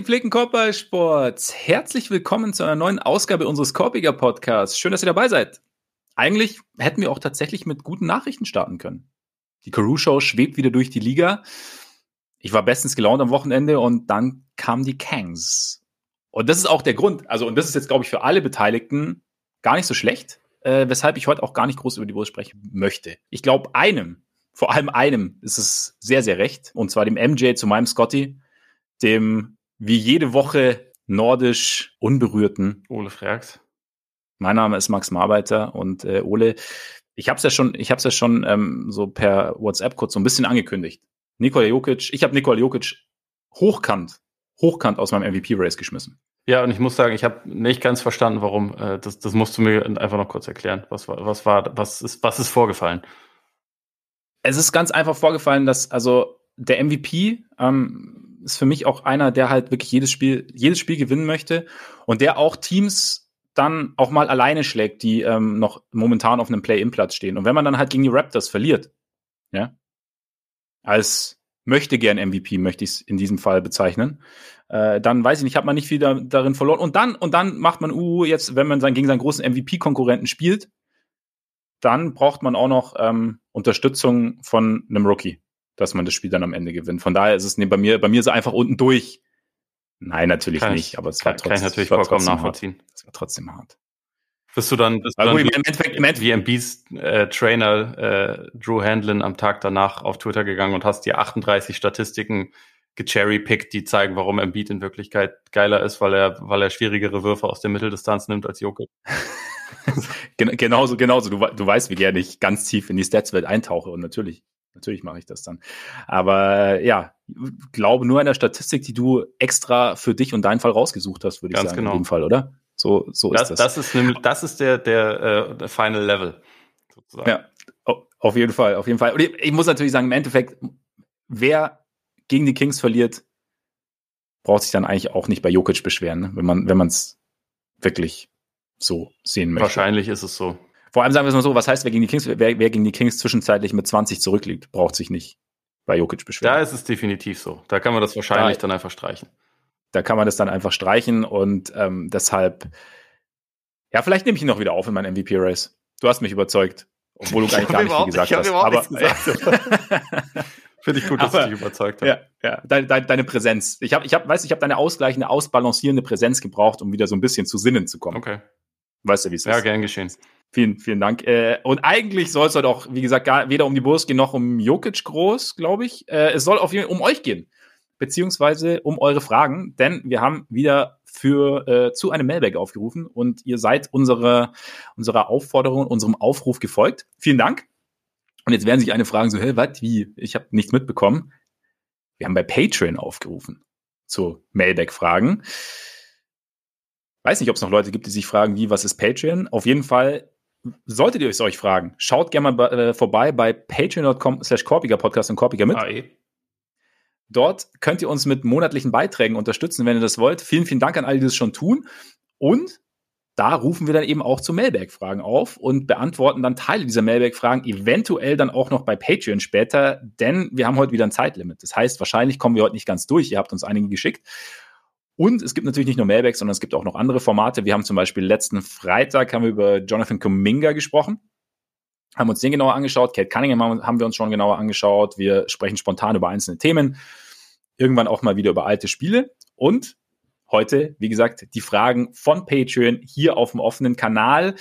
Gepflegten Korbballsports, herzlich willkommen zu einer neuen Ausgabe unseres Korbiger Podcasts. Schön, dass ihr dabei seid. Eigentlich hätten wir auch tatsächlich mit guten Nachrichten starten können. Die Carew Show schwebt wieder durch die Liga. Ich war bestens gelaunt am Wochenende und dann kamen die Kangs. Und das ist auch der Grund, also und das ist jetzt, glaube ich, für alle Beteiligten gar nicht so schlecht, äh, weshalb ich heute auch gar nicht groß über die Bulls sprechen möchte. Ich glaube, einem, vor allem einem, ist es sehr, sehr recht. Und zwar dem MJ zu meinem Scotty, dem wie jede Woche nordisch unberührten. Ole fragt. Mein Name ist Max Marbeiter und äh, Ole, ich habe es ja schon, ich habe ja schon ähm, so per WhatsApp kurz so ein bisschen angekündigt. Nikola Jokic, ich habe Nikola Jokic hochkant, hochkant aus meinem MVP-Race geschmissen. Ja, und ich muss sagen, ich habe nicht ganz verstanden, warum. Äh, das, das musst du mir einfach noch kurz erklären. Was war, was war, was ist, was ist vorgefallen? Es ist ganz einfach vorgefallen, dass also der MVP ähm, ist für mich auch einer, der halt wirklich jedes Spiel, jedes Spiel gewinnen möchte und der auch Teams dann auch mal alleine schlägt, die ähm, noch momentan auf einem Play-In-Platz stehen. Und wenn man dann halt gegen die Raptors verliert, ja, als möchte gern MVP, möchte ich es in diesem Fall bezeichnen, äh, dann weiß ich nicht, hat man nicht viel da, darin verloren. Und dann, und dann macht man, uh, jetzt, wenn man dann gegen seinen großen MVP-Konkurrenten spielt, dann braucht man auch noch ähm, Unterstützung von einem Rookie dass man das Spiel dann am Ende gewinnt. Von daher ist es nee, bei mir, bei mir so einfach unten durch. Nein, natürlich kann nicht, aber es war trotzdem, kann ich natürlich vollkommen nachvollziehen. Es war trotzdem hart. Bist du dann, bist du dann wie, im Endeffekt, im Endeffekt. wie MBs äh, Trainer äh, Drew Handlin am Tag danach auf Twitter gegangen und hast dir 38 Statistiken gecherrypickt, die zeigen, warum Embiid in Wirklichkeit geiler ist, weil er, weil er schwierigere Würfe aus der Mitteldistanz nimmt als Jokic. genauso, genauso. Du, du weißt, wie gerne ich ganz tief in die Statswelt eintauche und natürlich Natürlich mache ich das dann. Aber ja, glaube nur an der Statistik, die du extra für dich und deinen Fall rausgesucht hast, würde ich Ganz sagen. Genau. In dem Fall, oder? So, so das, ist das. Das ist, nämlich, das ist der, der, äh, der Final Level. Sozusagen. Ja, auf jeden Fall, auf jeden Fall. Und ich, ich muss natürlich sagen, im Endeffekt, wer gegen die Kings verliert, braucht sich dann eigentlich auch nicht bei Jokic beschweren, ne? wenn man, wenn man es wirklich so sehen möchte. Wahrscheinlich ist es so. Vor allem sagen wir es mal so, was heißt, wer gegen die Kings, wer, wer gegen die Kings zwischenzeitlich mit 20 zurückliegt, braucht sich nicht bei Jokic beschweren. Da ist es definitiv so. Da kann man das wahrscheinlich da, dann einfach streichen. Da kann man das dann einfach streichen und ähm, deshalb, ja, vielleicht nehme ich ihn noch wieder auf in mein MVP-Race. Du hast mich überzeugt, obwohl du gar nicht, gar nicht viel gesagt hast. Aber, Finde ich gut, dass aber, ich dich überzeugt habe. Ja, ja, deine, deine, deine Präsenz. Ich habe, ich hab, weiß, ich habe deine ausgleichende, ausbalancierende Präsenz gebraucht, um wieder so ein bisschen zu Sinnen zu kommen. Okay. Weißt du, wie es ist? Ja, gern geschehen. Vielen, vielen Dank. Äh, und eigentlich soll es halt auch, wie gesagt, gar, weder um die Bulls gehen noch um Jokic groß, glaube ich. Äh, es soll auf jeden Fall um euch gehen, beziehungsweise um eure Fragen, denn wir haben wieder für äh, zu einem Mailbag aufgerufen und ihr seid unsere, unserer Aufforderung, unserem Aufruf gefolgt. Vielen Dank. Und jetzt werden sich eine fragen so, hä, was, wie? Ich habe nichts mitbekommen. Wir haben bei Patreon aufgerufen zu Mailback-Fragen. Weiß nicht, ob es noch Leute gibt, die sich fragen, wie, was ist Patreon? Auf jeden Fall solltet ihr es euch fragen, schaut gerne mal äh, vorbei bei patreon.com slash korpiger Podcast und korpiger mit. AE. Dort könnt ihr uns mit monatlichen Beiträgen unterstützen, wenn ihr das wollt. Vielen, vielen Dank an alle, die das schon tun. Und da rufen wir dann eben auch zu Mailback-Fragen auf und beantworten dann Teile dieser Mailback-Fragen, eventuell dann auch noch bei Patreon später, denn wir haben heute wieder ein Zeitlimit. Das heißt, wahrscheinlich kommen wir heute nicht ganz durch. Ihr habt uns einige geschickt. Und es gibt natürlich nicht nur Mailbacks, sondern es gibt auch noch andere Formate. Wir haben zum Beispiel letzten Freitag haben wir über Jonathan Kuminga gesprochen. Haben uns den genauer angeschaut. Kate Cunningham haben wir uns schon genauer angeschaut. Wir sprechen spontan über einzelne Themen. Irgendwann auch mal wieder über alte Spiele. Und heute, wie gesagt, die Fragen von Patreon hier auf dem offenen Kanal.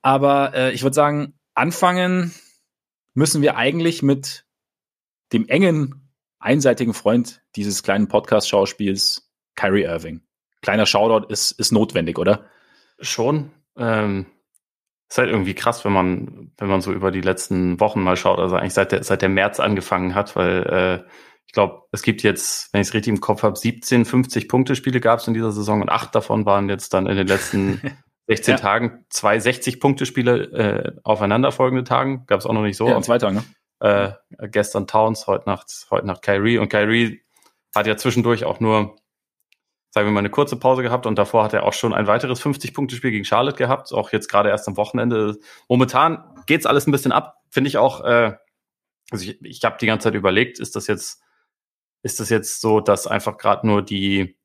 Aber äh, ich würde sagen, anfangen müssen wir eigentlich mit dem engen, einseitigen Freund dieses kleinen Podcast-Schauspiels, Kyrie Irving. Kleiner Shoutout ist, ist notwendig, oder? Schon. Ähm, ist halt irgendwie krass, wenn man, wenn man so über die letzten Wochen mal schaut, also eigentlich seit der, seit der März angefangen hat, weil äh, ich glaube, es gibt jetzt, wenn ich es richtig im Kopf habe, 17 50-Punkte-Spiele gab es in dieser Saison und acht davon waren jetzt dann in den letzten 16 ja. Tagen zwei 60-Punkte-Spiele äh, aufeinanderfolgende Tagen. Gab es auch noch nicht so. Ja, zwei Tagen, ne? Äh, gestern Towns, heute Nacht, heute Nacht Kyrie. Und Kyrie hat ja zwischendurch auch nur sagen wir mal, eine kurze Pause gehabt und davor hat er auch schon ein weiteres 50-Punkte-Spiel gegen Charlotte gehabt, auch jetzt gerade erst am Wochenende. Momentan geht's alles ein bisschen ab, finde ich auch. Äh, also ich, ich habe die ganze Zeit überlegt, ist das jetzt ist es jetzt so, dass einfach gerade nur die,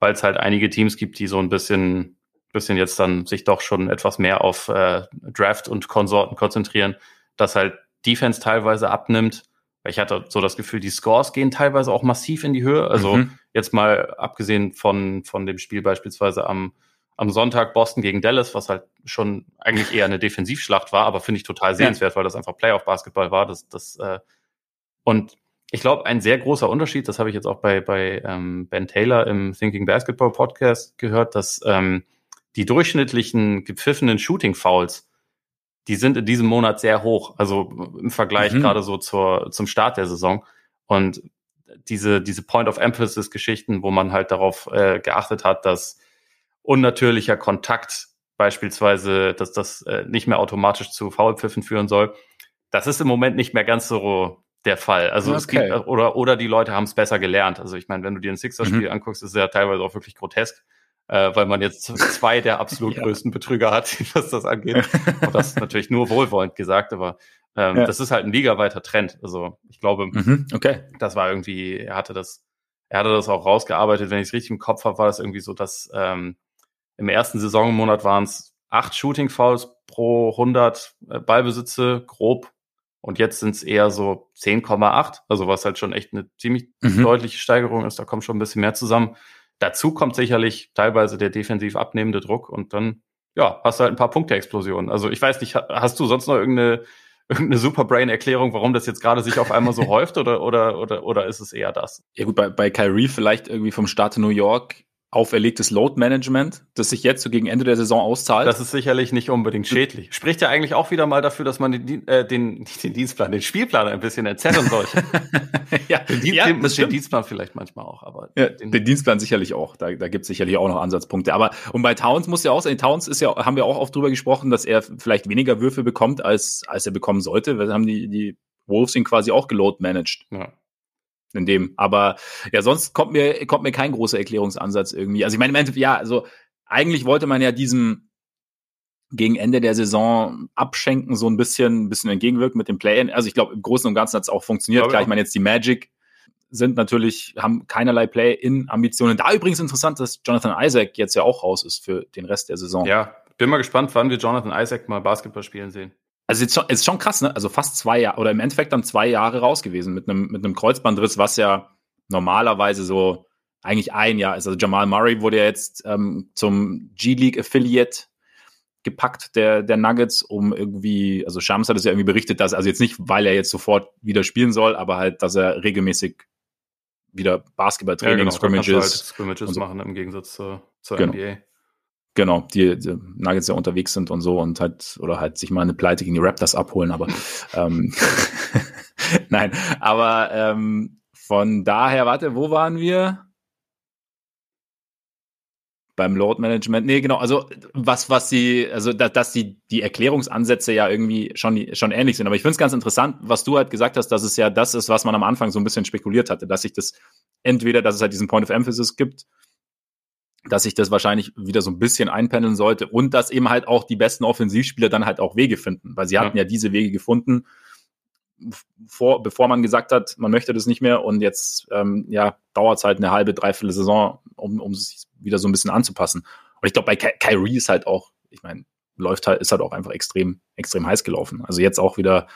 weil es halt einige Teams gibt, die so ein bisschen, bisschen jetzt dann sich doch schon etwas mehr auf äh, Draft und Konsorten konzentrieren, dass halt Defense teilweise abnimmt. Ich hatte so das Gefühl, die Scores gehen teilweise auch massiv in die Höhe. Also mhm. Jetzt mal abgesehen von, von dem Spiel beispielsweise am, am Sonntag Boston gegen Dallas, was halt schon eigentlich eher eine Defensivschlacht war, aber finde ich total sehenswert, weil das einfach Playoff-Basketball war. Das, das, äh, und ich glaube, ein sehr großer Unterschied, das habe ich jetzt auch bei, bei ähm, Ben Taylor im Thinking Basketball Podcast gehört, dass ähm, die durchschnittlichen gepfiffenen Shooting Fouls, die sind in diesem Monat sehr hoch, also im Vergleich mhm. gerade so zur, zum Start der Saison. Und diese, diese Point of Emphasis Geschichten, wo man halt darauf äh, geachtet hat, dass unnatürlicher Kontakt beispielsweise, dass das äh, nicht mehr automatisch zu Foulpfiffen führen soll, das ist im Moment nicht mehr ganz so der Fall. Also okay. es gibt, oder, oder die Leute haben es besser gelernt. Also ich meine, wenn du dir ein Sixer-Spiel mhm. anguckst, ist es ja teilweise auch wirklich grotesk, äh, weil man jetzt zwei der absolut ja. größten Betrüger hat, was das angeht. Und das ist natürlich nur wohlwollend gesagt, aber ähm, ja. das ist halt ein ligaweiter Trend. Also ich glaube, mhm. okay. das war irgendwie, er hatte das, er hatte das auch rausgearbeitet. Wenn ich es richtig im Kopf habe, war das irgendwie so, dass ähm, im ersten Saisonmonat waren es acht Shooting Fouls pro 100 äh, Ballbesitze, grob und jetzt sind es eher so 10,8, also was halt schon echt eine ziemlich mhm. deutliche Steigerung ist. Da kommt schon ein bisschen mehr zusammen. Dazu kommt sicherlich teilweise der defensiv abnehmende Druck und dann, ja, hast du halt ein paar Punkte-Explosionen. Also ich weiß nicht, hast du sonst noch irgendeine, irgendeine Superbrain-Erklärung, warum das jetzt gerade sich auf einmal so häuft oder, oder, oder, oder ist es eher das? Ja gut, bei, bei Kyrie vielleicht irgendwie vom Staat New York auferlegtes Load-Management, das sich jetzt so gegen Ende der Saison auszahlt. Das ist sicherlich nicht unbedingt schädlich. Spricht ja eigentlich auch wieder mal dafür, dass man den, äh, den, den Dienstplan, den Spielplan ein bisschen entzerren sollte. ja, den, Dienst, ja, den, den Dienstplan vielleicht manchmal auch, aber ja, den, den, Dienstplan sicherlich auch. Da, da gibt es sicherlich auch noch Ansatzpunkte. Aber und bei Towns muss ja auch sein, Towns ist ja, haben wir auch oft drüber gesprochen, dass er vielleicht weniger Würfe bekommt, als, als er bekommen sollte. Wir haben die, die Wolves ihn quasi auch geload-managed. Ja in dem. Aber ja, sonst kommt mir, kommt mir kein großer Erklärungsansatz irgendwie. Also ich meine, ja, also eigentlich wollte man ja diesem gegen Ende der Saison abschenken, so ein bisschen, ein bisschen entgegenwirken mit dem Play-In. Also ich glaube, im Großen und Ganzen hat es auch funktioniert. Klar, ich meine jetzt die Magic sind natürlich, haben keinerlei Play-In-Ambitionen. Da übrigens interessant, dass Jonathan Isaac jetzt ja auch raus ist für den Rest der Saison. Ja, bin mal gespannt, wann wir Jonathan Isaac mal Basketball spielen sehen. Also ist schon, ist schon krass, ne? Also fast zwei Jahre oder im Endeffekt dann zwei Jahre raus gewesen mit einem mit einem Kreuzbandriss, was ja normalerweise so eigentlich ein Jahr ist. Also Jamal Murray wurde ja jetzt ähm, zum G-League Affiliate gepackt der der Nuggets, um irgendwie, also Shams hat es ja irgendwie berichtet, dass also jetzt nicht, weil er jetzt sofort wieder spielen soll, aber halt, dass er regelmäßig wieder Basketballtraining, ja, genau, Scrimmages, halt Scrimmages so. machen im Gegensatz zur, zur genau. NBA genau, die, die Nuggets ja unterwegs sind und so und halt, oder halt sich mal eine Pleite gegen die Raptors abholen, aber ähm, nein, aber ähm, von daher, warte, wo waren wir? Beim Load Management. Nee, genau, also was, was sie, also da, dass die, die Erklärungsansätze ja irgendwie schon, schon ähnlich sind. Aber ich finde es ganz interessant, was du halt gesagt hast, dass es ja das ist, was man am Anfang so ein bisschen spekuliert hatte, dass sich das entweder, dass es halt diesen Point of Emphasis gibt, dass sich das wahrscheinlich wieder so ein bisschen einpendeln sollte und dass eben halt auch die besten Offensivspieler dann halt auch Wege finden, weil sie hatten ja, ja diese Wege gefunden, vor, bevor man gesagt hat, man möchte das nicht mehr und jetzt ähm, ja, dauert es halt eine halbe, dreiviertel Saison, um, um sich wieder so ein bisschen anzupassen. Und ich glaube, bei Ky Kyrie ist halt auch, ich meine, läuft halt, ist halt auch einfach extrem, extrem heiß gelaufen. Also jetzt auch wieder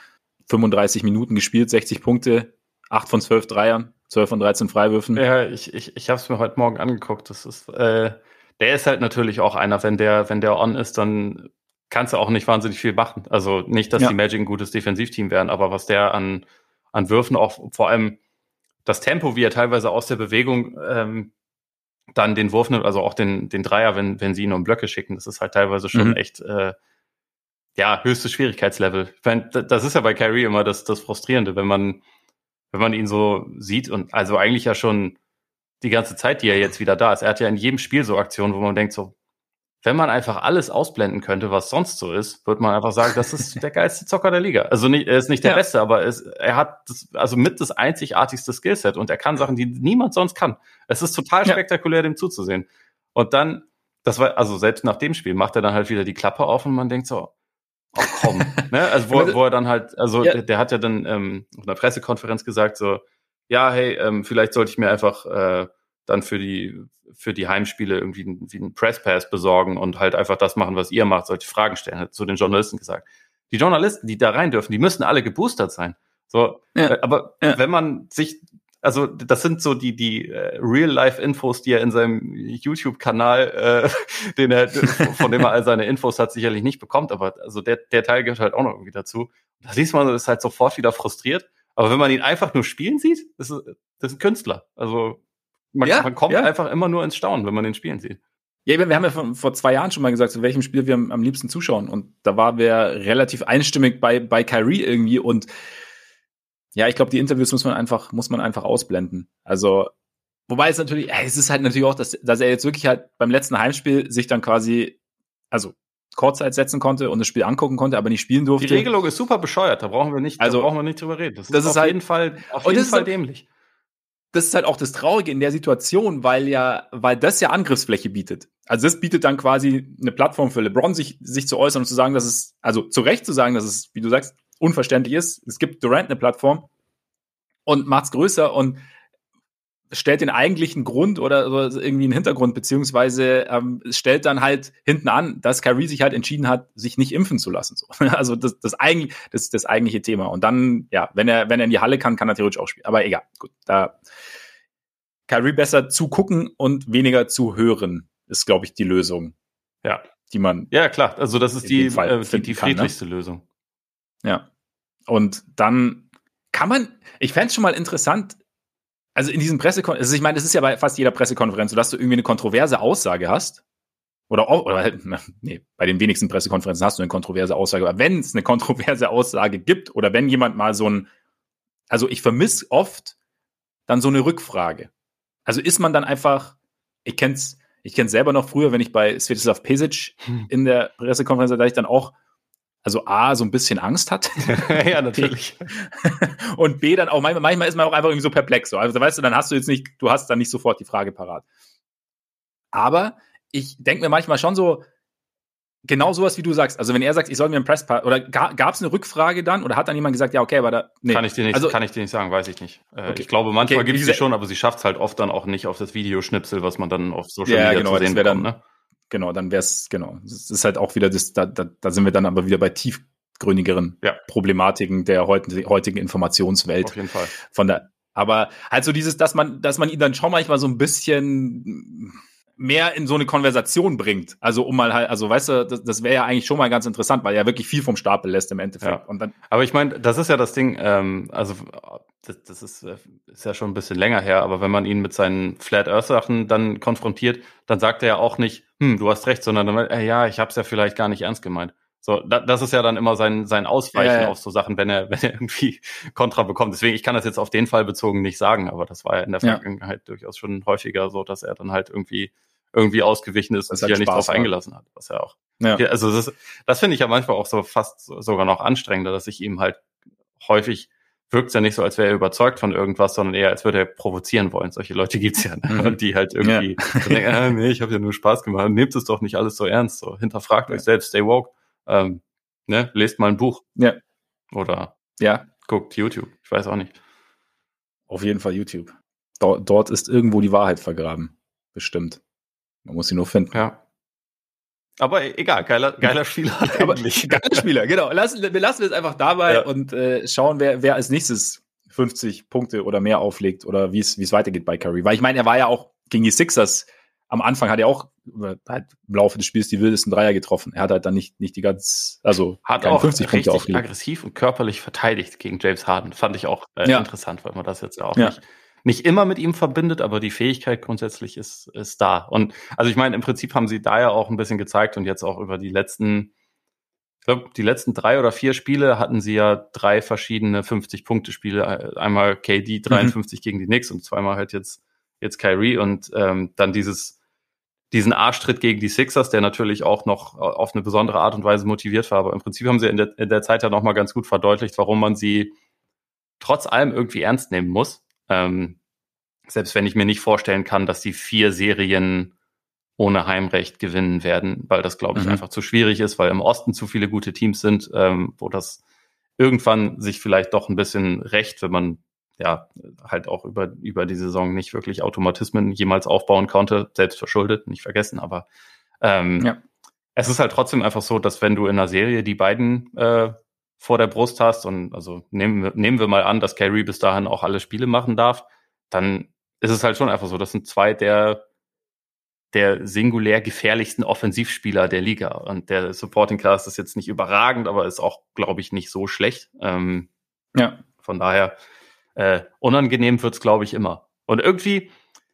35 Minuten gespielt, 60 Punkte, 8 von 12 Dreiern, 12 von 13 Freiwürfen. Ja, ich, ich, ich habe es mir heute Morgen angeguckt. Das ist, äh, der ist halt natürlich auch einer, wenn der, wenn der on ist, dann kannst du auch nicht wahnsinnig viel machen. Also nicht, dass ja. die Magic ein gutes Defensivteam wären, aber was der an, an Würfen auch vor allem das Tempo, wie er teilweise aus der Bewegung ähm, dann den Wurf nimmt, also auch den, den Dreier, wenn, wenn sie ihn um Blöcke schicken, das ist halt teilweise schon mhm. echt äh, ja, höchstes Schwierigkeitslevel. Ich mein, das ist ja bei Kyrie immer das, das Frustrierende, wenn man wenn man ihn so sieht und also eigentlich ja schon die ganze Zeit, die er jetzt wieder da ist. Er hat ja in jedem Spiel so Aktionen, wo man denkt so, wenn man einfach alles ausblenden könnte, was sonst so ist, würde man einfach sagen, das ist der geilste Zocker der Liga. Also nicht, er ist nicht der ja. Beste, aber es, er hat das, also mit das einzigartigste Skillset und er kann Sachen, die niemand sonst kann. Es ist total spektakulär, ja. dem zuzusehen. Und dann, das war, also selbst nach dem Spiel macht er dann halt wieder die Klappe auf und man denkt so, oh komm. ne? Also wo, wo er dann halt, also ja. der, der, hat ja dann ähm, auf einer Pressekonferenz gesagt, so, ja, hey, ähm, vielleicht sollte ich mir einfach äh, dann für die für die Heimspiele irgendwie einen, wie einen Presspass besorgen und halt einfach das machen, was ihr macht, solche Fragen stellen, hat zu den Journalisten gesagt. Die Journalisten, die da rein dürfen, die müssen alle geboostert sein. So, ja. äh, aber ja. wenn man sich also das sind so die die äh, Real-Life-Infos, die er in seinem YouTube-Kanal, äh, den er von dem er all seine Infos hat, sicherlich nicht bekommt. Aber also der der Teil gehört halt auch noch irgendwie dazu. Da siehst man, ist halt sofort wieder frustriert. Aber wenn man ihn einfach nur spielen sieht, das ist, das ist ein Künstler. Also man, ja, man kommt ja. einfach immer nur ins Staunen, wenn man den spielen sieht. Ja, wir haben ja vor, vor zwei Jahren schon mal gesagt, zu welchem Spiel wir am, am liebsten zuschauen. Und da waren wir relativ einstimmig bei, bei Kyrie irgendwie. Und ja, ich glaube, die Interviews muss man einfach, muss man einfach ausblenden. Also, wobei es natürlich, es ist halt natürlich auch, dass, dass er jetzt wirklich halt beim letzten Heimspiel sich dann quasi, also Kurzzeit setzen konnte und das Spiel angucken konnte, aber nicht spielen durfte. Die Regelung ist super bescheuert, da brauchen wir nicht, also, da brauchen wir nicht drüber reden. Das, das ist, auf halt, jeden Fall, auf jeden Fall dämlich das ist halt auch das Traurige in der Situation, weil ja, weil das ja Angriffsfläche bietet. Also das bietet dann quasi eine Plattform für LeBron, sich, sich zu äußern und zu sagen, dass es, also zu Recht zu sagen, dass es, wie du sagst, unverständlich ist. Es gibt Durant eine Plattform und macht's größer und stellt den eigentlichen Grund oder, irgendwie einen Hintergrund, beziehungsweise ähm, stellt dann halt hinten an, dass Kyrie sich halt entschieden hat, sich nicht impfen zu lassen. So. Also das, das, eigentlich, das das eigentliche Thema. Und dann, ja, wenn er, wenn er in die Halle kann, kann er theoretisch auch spielen. Aber egal, gut. Da Kyrie besser zu gucken und weniger zu hören, ist, glaube ich, die Lösung. Ja. Die man. Ja, klar. Also das ist die, äh, die, die friedlichste kann, ne? Lösung. Ja. Und dann kann man, ich fände es schon mal interessant, also in diesen Pressekonferenzen, also ich meine, das ist ja bei fast jeder Pressekonferenz, so dass du irgendwie eine kontroverse Aussage hast. Oder, auch, oder nee, bei den wenigsten Pressekonferenzen hast du eine kontroverse Aussage. Aber wenn es eine kontroverse Aussage gibt oder wenn jemand mal so ein, also ich vermisse oft dann so eine Rückfrage. Also ist man dann einfach, ich kenn's, ich kenn's selber noch früher, wenn ich bei Svetislav Pesic hm. in der Pressekonferenz, da ich dann auch also A, so ein bisschen Angst hat. ja, natürlich. und B, dann auch manchmal, manchmal ist man auch einfach irgendwie so perplex. So. Also weißt du, dann hast du jetzt nicht, du hast dann nicht sofort die Frage parat. Aber ich denke mir manchmal schon so, genau sowas, wie du sagst. Also wenn er sagt, ich soll mir einen Presspass, oder gab es eine Rückfrage dann? Oder hat dann jemand gesagt, ja, okay, aber da, nee. Kann ich dir nicht, also, kann ich dir nicht sagen, weiß ich nicht. Äh, okay. Ich glaube, manchmal okay, gibt es sie schon, aber sie schafft es halt oft dann auch nicht auf das Videoschnipsel, was man dann auf Social ja, Media genau, zu sehen bekommt. Dann, ne? Genau, dann wäre es, genau. Das ist halt auch wieder das, da, da, da sind wir dann aber wieder bei tiefgründigeren ja. Problematiken der heutigen, heutigen Informationswelt. Auf jeden Fall. Von der, aber halt so dieses, dass man, dass man ihn dann schon manchmal so ein bisschen mehr in so eine Konversation bringt. Also um mal halt, also weißt du, das, das wäre ja eigentlich schon mal ganz interessant, weil er wirklich viel vom Stapel lässt im Endeffekt. Ja. Und dann, aber ich meine, das ist ja das Ding, ähm, also das, das ist, äh, ist ja schon ein bisschen länger her, aber wenn man ihn mit seinen Flat Earth Sachen dann konfrontiert, dann sagt er ja auch nicht, hm, du hast recht, sondern dann, äh, ja, ich habe es ja vielleicht gar nicht ernst gemeint. So, da, das ist ja dann immer sein, sein Ausweichen ja, ja. auf so Sachen, wenn er, wenn er irgendwie Kontra bekommt. Deswegen, ich kann das jetzt auf den Fall bezogen nicht sagen, aber das war ja in der Vergangenheit ja. durchaus schon häufiger so, dass er dann halt irgendwie irgendwie ausgewichen ist und sich ja nicht drauf eingelassen hat, was ja auch. Ja. Also das, das finde ich ja manchmal auch so fast sogar noch anstrengender, dass ich ihm halt häufig wirkt es ja nicht so, als wäre er überzeugt von irgendwas, sondern eher, als würde er provozieren wollen. Solche Leute gibt's ja, ne? Mhm. die halt irgendwie ja. denken, ah, nee, ich habe ja nur Spaß gemacht. Nehmt es doch nicht alles so ernst. So, hinterfragt ja. euch selbst, stay woke. Ähm, ne? Lest mal ein Buch. Ja. Oder ja. guckt YouTube. Ich weiß auch nicht. Auf jeden Fall YouTube. Dort, dort ist irgendwo die Wahrheit vergraben. Bestimmt. Man muss sie nur finden. Ja. Aber egal, geiler, geiler Spieler eigentlich. geiler Spieler, genau. Lassen, wir lassen es einfach dabei ja. und äh, schauen, wer, wer als nächstes 50 Punkte oder mehr auflegt oder wie es wie es weitergeht bei Curry. Weil ich meine, er war ja auch gegen die Sixers am Anfang hat er auch halt im Laufe des Spiels die wildesten Dreier getroffen. Er hat halt dann nicht, nicht die ganz, also hat auch 50 Punkte aufgelegt. aggressiv und körperlich verteidigt gegen James Harden. Fand ich auch äh, ja. interessant, weil man das jetzt auch ja. nicht nicht immer mit ihm verbindet, aber die Fähigkeit grundsätzlich ist, ist da. Und also ich meine, im Prinzip haben sie da ja auch ein bisschen gezeigt und jetzt auch über die letzten, ich glaube, die letzten drei oder vier Spiele hatten sie ja drei verschiedene 50-Punkte-Spiele. Einmal KD 53 mhm. gegen die Knicks und zweimal halt jetzt, jetzt Kyrie und ähm, dann dieses diesen Arschtritt gegen die Sixers, der natürlich auch noch auf eine besondere Art und Weise motiviert war. Aber im Prinzip haben sie in der, in der Zeit ja nochmal ganz gut verdeutlicht, warum man sie trotz allem irgendwie ernst nehmen muss. Ähm, selbst wenn ich mir nicht vorstellen kann, dass die vier Serien ohne Heimrecht gewinnen werden, weil das, glaube ich, mhm. einfach zu schwierig ist, weil im Osten zu viele gute Teams sind, ähm, wo das irgendwann sich vielleicht doch ein bisschen rächt, wenn man ja halt auch über, über die Saison nicht wirklich Automatismen jemals aufbauen konnte, selbst verschuldet, nicht vergessen, aber ähm, ja. es ist halt trotzdem einfach so, dass wenn du in einer Serie die beiden äh, vor der Brust hast und also nehmen wir, nehmen wir mal an, dass Kyrie bis dahin auch alle Spiele machen darf, dann ist es halt schon einfach so, das sind zwei der der singulär gefährlichsten Offensivspieler der Liga. Und der Supporting Class ist jetzt nicht überragend, aber ist auch, glaube ich, nicht so schlecht. Ähm, ja. Von daher, äh, unangenehm wird's, glaube ich, immer. Und irgendwie,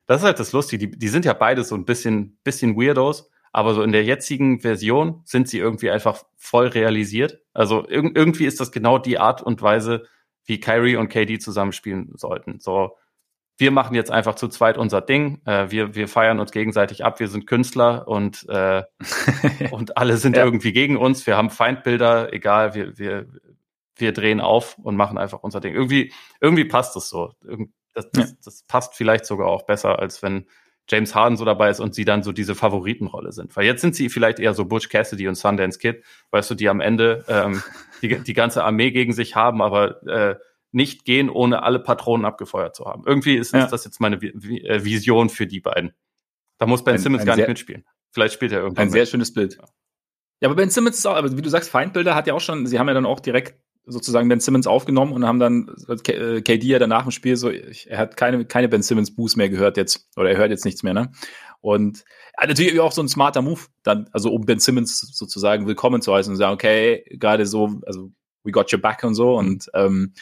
das ist halt das Lustige, die, die sind ja beide so ein bisschen, bisschen Weirdos, aber so in der jetzigen Version sind sie irgendwie einfach voll realisiert. Also irg irgendwie ist das genau die Art und Weise, wie Kyrie und KD zusammenspielen sollten. So, wir machen jetzt einfach zu zweit unser Ding. Äh, wir, wir feiern uns gegenseitig ab. Wir sind Künstler und, äh, und alle sind ja. irgendwie gegen uns. Wir haben Feindbilder, egal, wir, wir, wir drehen auf und machen einfach unser Ding. Irgendwie, irgendwie passt es so. Das, das, das passt vielleicht sogar auch besser, als wenn James Harden so dabei ist und sie dann so diese Favoritenrolle sind. Weil jetzt sind sie vielleicht eher so Butch Cassidy und Sundance Kid, weißt du, die am Ende ähm, die, die ganze Armee gegen sich haben, aber äh, nicht gehen, ohne alle Patronen abgefeuert zu haben. Irgendwie ist, ja. ist das jetzt meine äh, Vision für die beiden. Da muss Ben ein, Simmons ein gar nicht mitspielen. Vielleicht spielt er irgendwann. Ein mit. sehr schönes Bild. Ja. ja, aber Ben Simmons ist auch, aber wie du sagst, Feindbilder hat ja auch schon, sie haben ja dann auch direkt sozusagen Ben Simmons aufgenommen und haben dann KD ja danach im Spiel so, er hat keine, keine Ben Simmons Boost mehr gehört jetzt, oder er hört jetzt nichts mehr, ne? Und ja, natürlich auch so ein smarter Move, dann, also um Ben Simmons sozusagen willkommen zu heißen und sagen, okay, gerade so, also we got your back und so und ähm,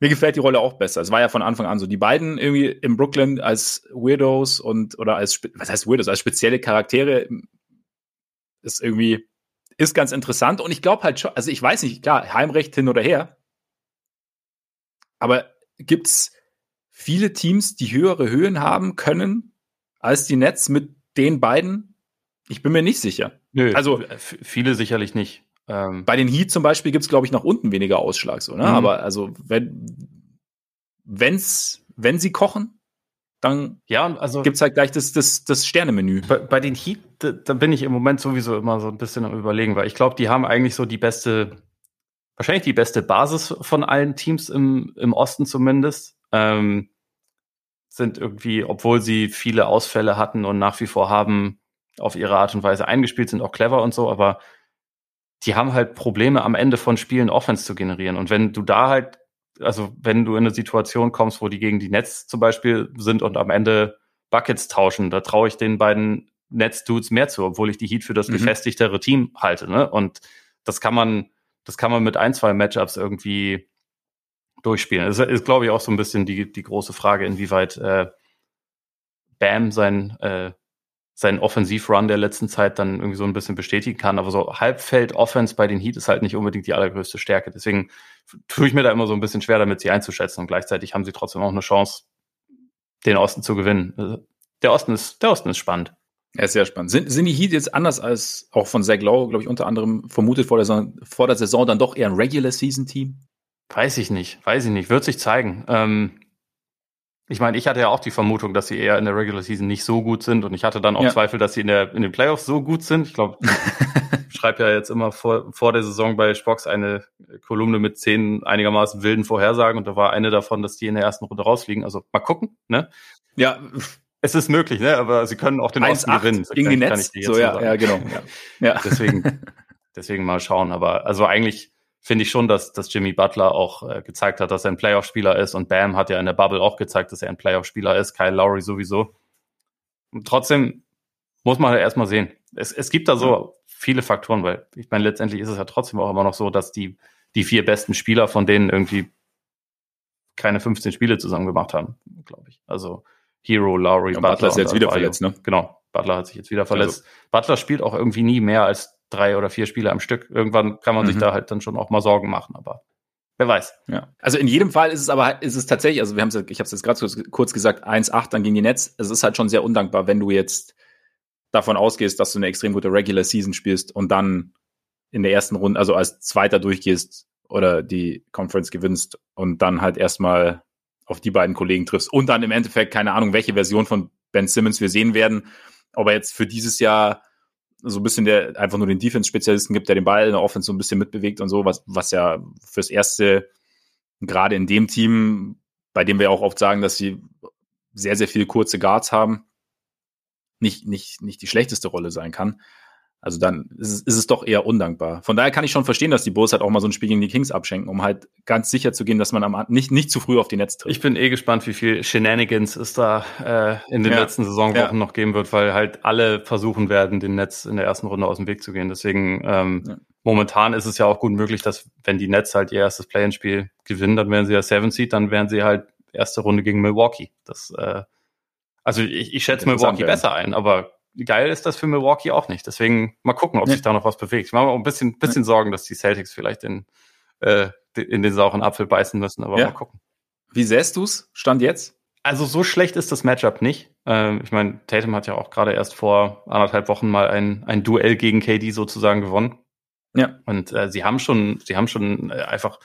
mir gefällt die Rolle auch besser. Es war ja von Anfang an so. Die beiden irgendwie in Brooklyn als Weirdos und oder als was heißt Weirdos, als spezielle Charaktere ist irgendwie ist ganz interessant und ich glaube halt schon, also ich weiß nicht, klar, Heimrecht hin oder her. Aber gibt's viele Teams, die höhere Höhen haben können als die Nets mit den beiden? Ich bin mir nicht sicher. Nö, also viele sicherlich nicht. Ähm, Bei den Heat zum Beispiel gibt's glaube ich, nach unten weniger Ausschlag, so, ne? Mhm. Aber also, wenn, wenn's, wenn sie kochen, dann ja, also gibt's halt gleich das, das, das Sternemenü. Bei, bei den Heat, da, da, bin ich im Moment sowieso immer so ein bisschen am überlegen, weil ich glaube, die haben eigentlich so die beste, wahrscheinlich die beste Basis von allen Teams im, im Osten zumindest. Ähm, sind irgendwie, obwohl sie viele Ausfälle hatten und nach wie vor haben, auf ihre Art und Weise eingespielt, sind auch clever und so, aber die haben halt Probleme am Ende von Spielen Offense zu generieren. Und wenn du da halt, also wenn du in eine Situation kommst, wo die gegen die Nets zum Beispiel sind und am Ende Buckets tauschen, da traue ich den beiden Nets-Dudes mehr zu, obwohl ich die Heat für das mhm. gefestigtere Team halte. Ne? Und das kann man, das kann man mit ein, zwei Matchups irgendwie durchspielen. Das ist, glaube ich, auch so ein bisschen die, die große Frage, inwieweit äh, Bam sein äh, seinen Offensivrun der letzten Zeit dann irgendwie so ein bisschen bestätigen kann. Aber so Halbfeld-Offense bei den Heat ist halt nicht unbedingt die allergrößte Stärke. Deswegen tue ich mir da immer so ein bisschen schwer damit, sie einzuschätzen. Und gleichzeitig haben sie trotzdem auch eine Chance, den Osten zu gewinnen. Also, der Osten ist, der Osten ist spannend. Ja, ist sehr spannend. Sind, sind die Heat jetzt anders als auch von Zach Lowe, glaube ich, unter anderem vermutet vor der, Saison, vor der Saison dann doch eher ein Regular-Season-Team? Weiß ich nicht, weiß ich nicht. Wird sich zeigen. Ähm, ich meine, ich hatte ja auch die Vermutung, dass sie eher in der Regular Season nicht so gut sind und ich hatte dann auch ja. Zweifel, dass sie in, der, in den Playoffs so gut sind. Ich glaube, ich schreibe ja jetzt immer vor, vor der Saison bei Spox eine Kolumne mit zehn einigermaßen wilden Vorhersagen und da war eine davon, dass die in der ersten Runde rausfliegen. Also mal gucken, ne? Ja. Es ist möglich, ne? Aber sie können auch den Osten gewinnen. Gegen die Netz. So, ja, ja, genau. Ja. ja. Deswegen, deswegen mal schauen. Aber also eigentlich finde ich schon, dass, dass Jimmy Butler auch äh, gezeigt hat, dass er ein Playoff-Spieler ist. Und Bam hat ja in der Bubble auch gezeigt, dass er ein Playoff-Spieler ist. Kyle Lowry sowieso. Und trotzdem muss man halt erstmal sehen. Es, es gibt da so viele Faktoren, weil ich meine, letztendlich ist es ja trotzdem auch immer noch so, dass die, die vier besten Spieler von denen irgendwie keine 15 Spiele zusammen gemacht haben, glaube ich. Also Hero, Lowry, ja, Butler, Butler ist jetzt wieder verletzt, ne? Genau. Butler hat sich jetzt wieder verletzt. Also. Butler spielt auch irgendwie nie mehr als drei oder vier Spiele am Stück. Irgendwann kann man mhm. sich da halt dann schon auch mal Sorgen machen, aber wer weiß. Ja. Also in jedem Fall ist es aber ist es tatsächlich, also wir haben ich habe es jetzt gerade kurz gesagt, 1-8 dann gegen die Netz. Es ist halt schon sehr undankbar, wenn du jetzt davon ausgehst, dass du eine extrem gute Regular Season spielst und dann in der ersten Runde, also als Zweiter durchgehst oder die Conference gewinnst und dann halt erstmal auf die beiden Kollegen triffst und dann im Endeffekt keine Ahnung, welche Version von Ben Simmons wir sehen werden, ob er jetzt für dieses Jahr so ein bisschen der einfach nur den Defense-Spezialisten gibt, der den Ball in der Offense so ein bisschen mitbewegt und so, was, was ja fürs erste gerade in dem Team, bei dem wir auch oft sagen, dass sie sehr, sehr viele kurze Guards haben, nicht, nicht, nicht die schlechteste Rolle sein kann. Also dann ist es, ist es doch eher undankbar. Von daher kann ich schon verstehen, dass die Bulls halt auch mal so ein Spiel gegen die Kings abschenken, um halt ganz sicher zu gehen, dass man am, nicht, nicht zu früh auf die Netz tritt. Ich bin eh gespannt, wie viel Shenanigans es da äh, in den ja. letzten Saisonwochen ja. noch geben wird, weil halt alle versuchen werden, den Netz in der ersten Runde aus dem Weg zu gehen. Deswegen ähm, ja. momentan ist es ja auch gut möglich, dass wenn die Nets halt ihr erstes Play-in-Spiel gewinnen, dann wären sie ja Seven Seed, dann wären sie halt erste Runde gegen Milwaukee. Das äh, also ich, ich schätze Milwaukee besser ein, aber geil ist das für Milwaukee auch nicht. Deswegen mal gucken, ob ja. sich da noch was bewegt. Ich mache mir auch ein bisschen, bisschen. Sorgen, dass die Celtics vielleicht in, äh, in den sauren Apfel beißen müssen, aber ja. mal gucken. Wie sähst du's? Stand jetzt? Also so schlecht ist das Matchup nicht. Ähm, ich meine, Tatum hat ja auch gerade erst vor anderthalb Wochen mal ein, ein Duell gegen KD sozusagen gewonnen. Ja. Und äh, sie haben schon, sie haben schon äh, einfach,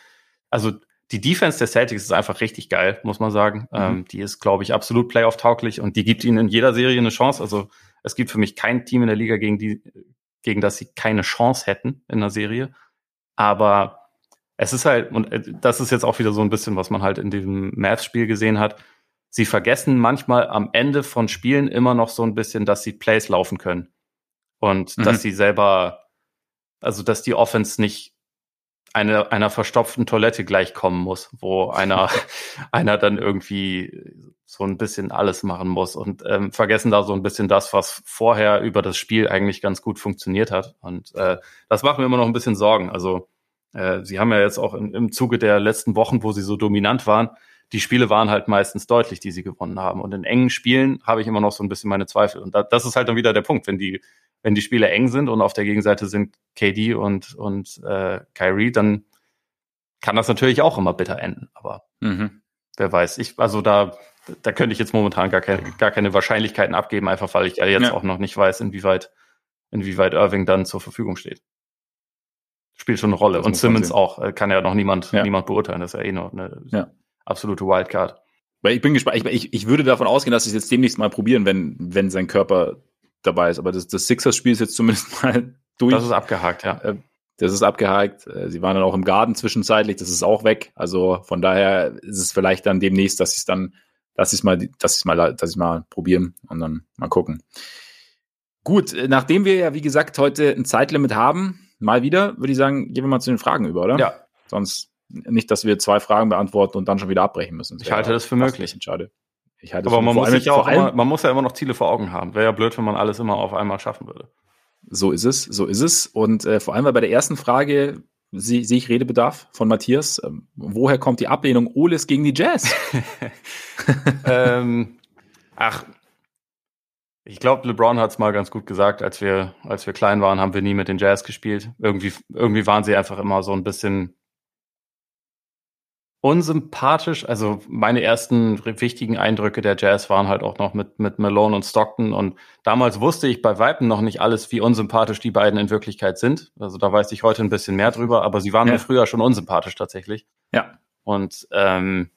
also die Defense der Celtics ist einfach richtig geil, muss man sagen. Mhm. Ähm, die ist, glaube ich, absolut Playoff-tauglich und die gibt ihnen in jeder Serie eine Chance. Also es gibt für mich kein Team in der Liga, gegen die, gegen das sie keine Chance hätten in der Serie. Aber es ist halt, und äh, das ist jetzt auch wieder so ein bisschen, was man halt in diesem Mavs-Spiel gesehen hat. Sie vergessen manchmal am Ende von Spielen immer noch so ein bisschen, dass sie Plays laufen können. Und mhm. dass sie selber, also dass die Offense nicht eine, einer verstopften Toilette gleichkommen muss, wo einer, einer dann irgendwie so ein bisschen alles machen muss und ähm, vergessen da so ein bisschen das, was vorher über das Spiel eigentlich ganz gut funktioniert hat. Und äh, das macht mir immer noch ein bisschen Sorgen. Also äh, sie haben ja jetzt auch im, im Zuge der letzten Wochen, wo sie so dominant waren, die Spiele waren halt meistens deutlich, die sie gewonnen haben. Und in engen Spielen habe ich immer noch so ein bisschen meine Zweifel. Und da, das ist halt dann wieder der Punkt, wenn die wenn die Spiele eng sind und auf der Gegenseite sind KD und, und äh, Kyrie, dann kann das natürlich auch immer bitter enden. Aber mhm. wer weiß. Ich, also da, da könnte ich jetzt momentan gar keine, gar keine Wahrscheinlichkeiten abgeben, einfach weil ich ja jetzt ja. auch noch nicht weiß, inwieweit, inwieweit Irving dann zur Verfügung steht. Spielt schon eine Rolle. und Simmons auch, äh, kann ja noch niemand, ja. niemand beurteilen. Das ist ja eh noch eine ja. absolute Wildcard. Weil ich bin gespannt, ich, ich, ich würde davon ausgehen, dass sie es jetzt demnächst mal probieren, wenn, wenn sein Körper dabei ist. Aber das, das Sixers-Spiel ist jetzt zumindest mal durch. Das ist abgehakt, ja. Äh, das ist abgehakt. Äh, sie waren dann auch im Garten zwischenzeitlich, das ist auch weg. Also von daher ist es vielleicht dann demnächst, dass sie es dann, sie es mal, sie es mal, dass sie mal probieren und dann mal gucken. Gut, äh, nachdem wir ja, wie gesagt, heute ein Zeitlimit haben, mal wieder, würde ich sagen, gehen wir mal zu den Fragen über, oder? Ja. Sonst nicht, dass wir zwei Fragen beantworten und dann schon wieder abbrechen müssen. Ich halte das für möglich. Schade. Ich halte Aber man muss, sich ja auch immer, man muss ja immer noch Ziele vor Augen haben. Wäre ja blöd, wenn man alles immer auf einmal schaffen würde. So ist es, so ist es. Und äh, vor allem weil bei der ersten Frage sehe seh ich Redebedarf von Matthias. Ähm, woher kommt die Ablehnung Oles gegen die Jazz? ähm, ach, ich glaube, LeBron hat es mal ganz gut gesagt, als wir, als wir klein waren, haben wir nie mit den Jazz gespielt. Irgendwie, irgendwie waren sie einfach immer so ein bisschen unsympathisch. Also meine ersten wichtigen Eindrücke der Jazz waren halt auch noch mit, mit Malone und Stockton. Und damals wusste ich bei Weitem noch nicht alles, wie unsympathisch die beiden in Wirklichkeit sind. Also da weiß ich heute ein bisschen mehr drüber, aber sie waren ja. mir früher schon unsympathisch tatsächlich. Ja. Und ähm,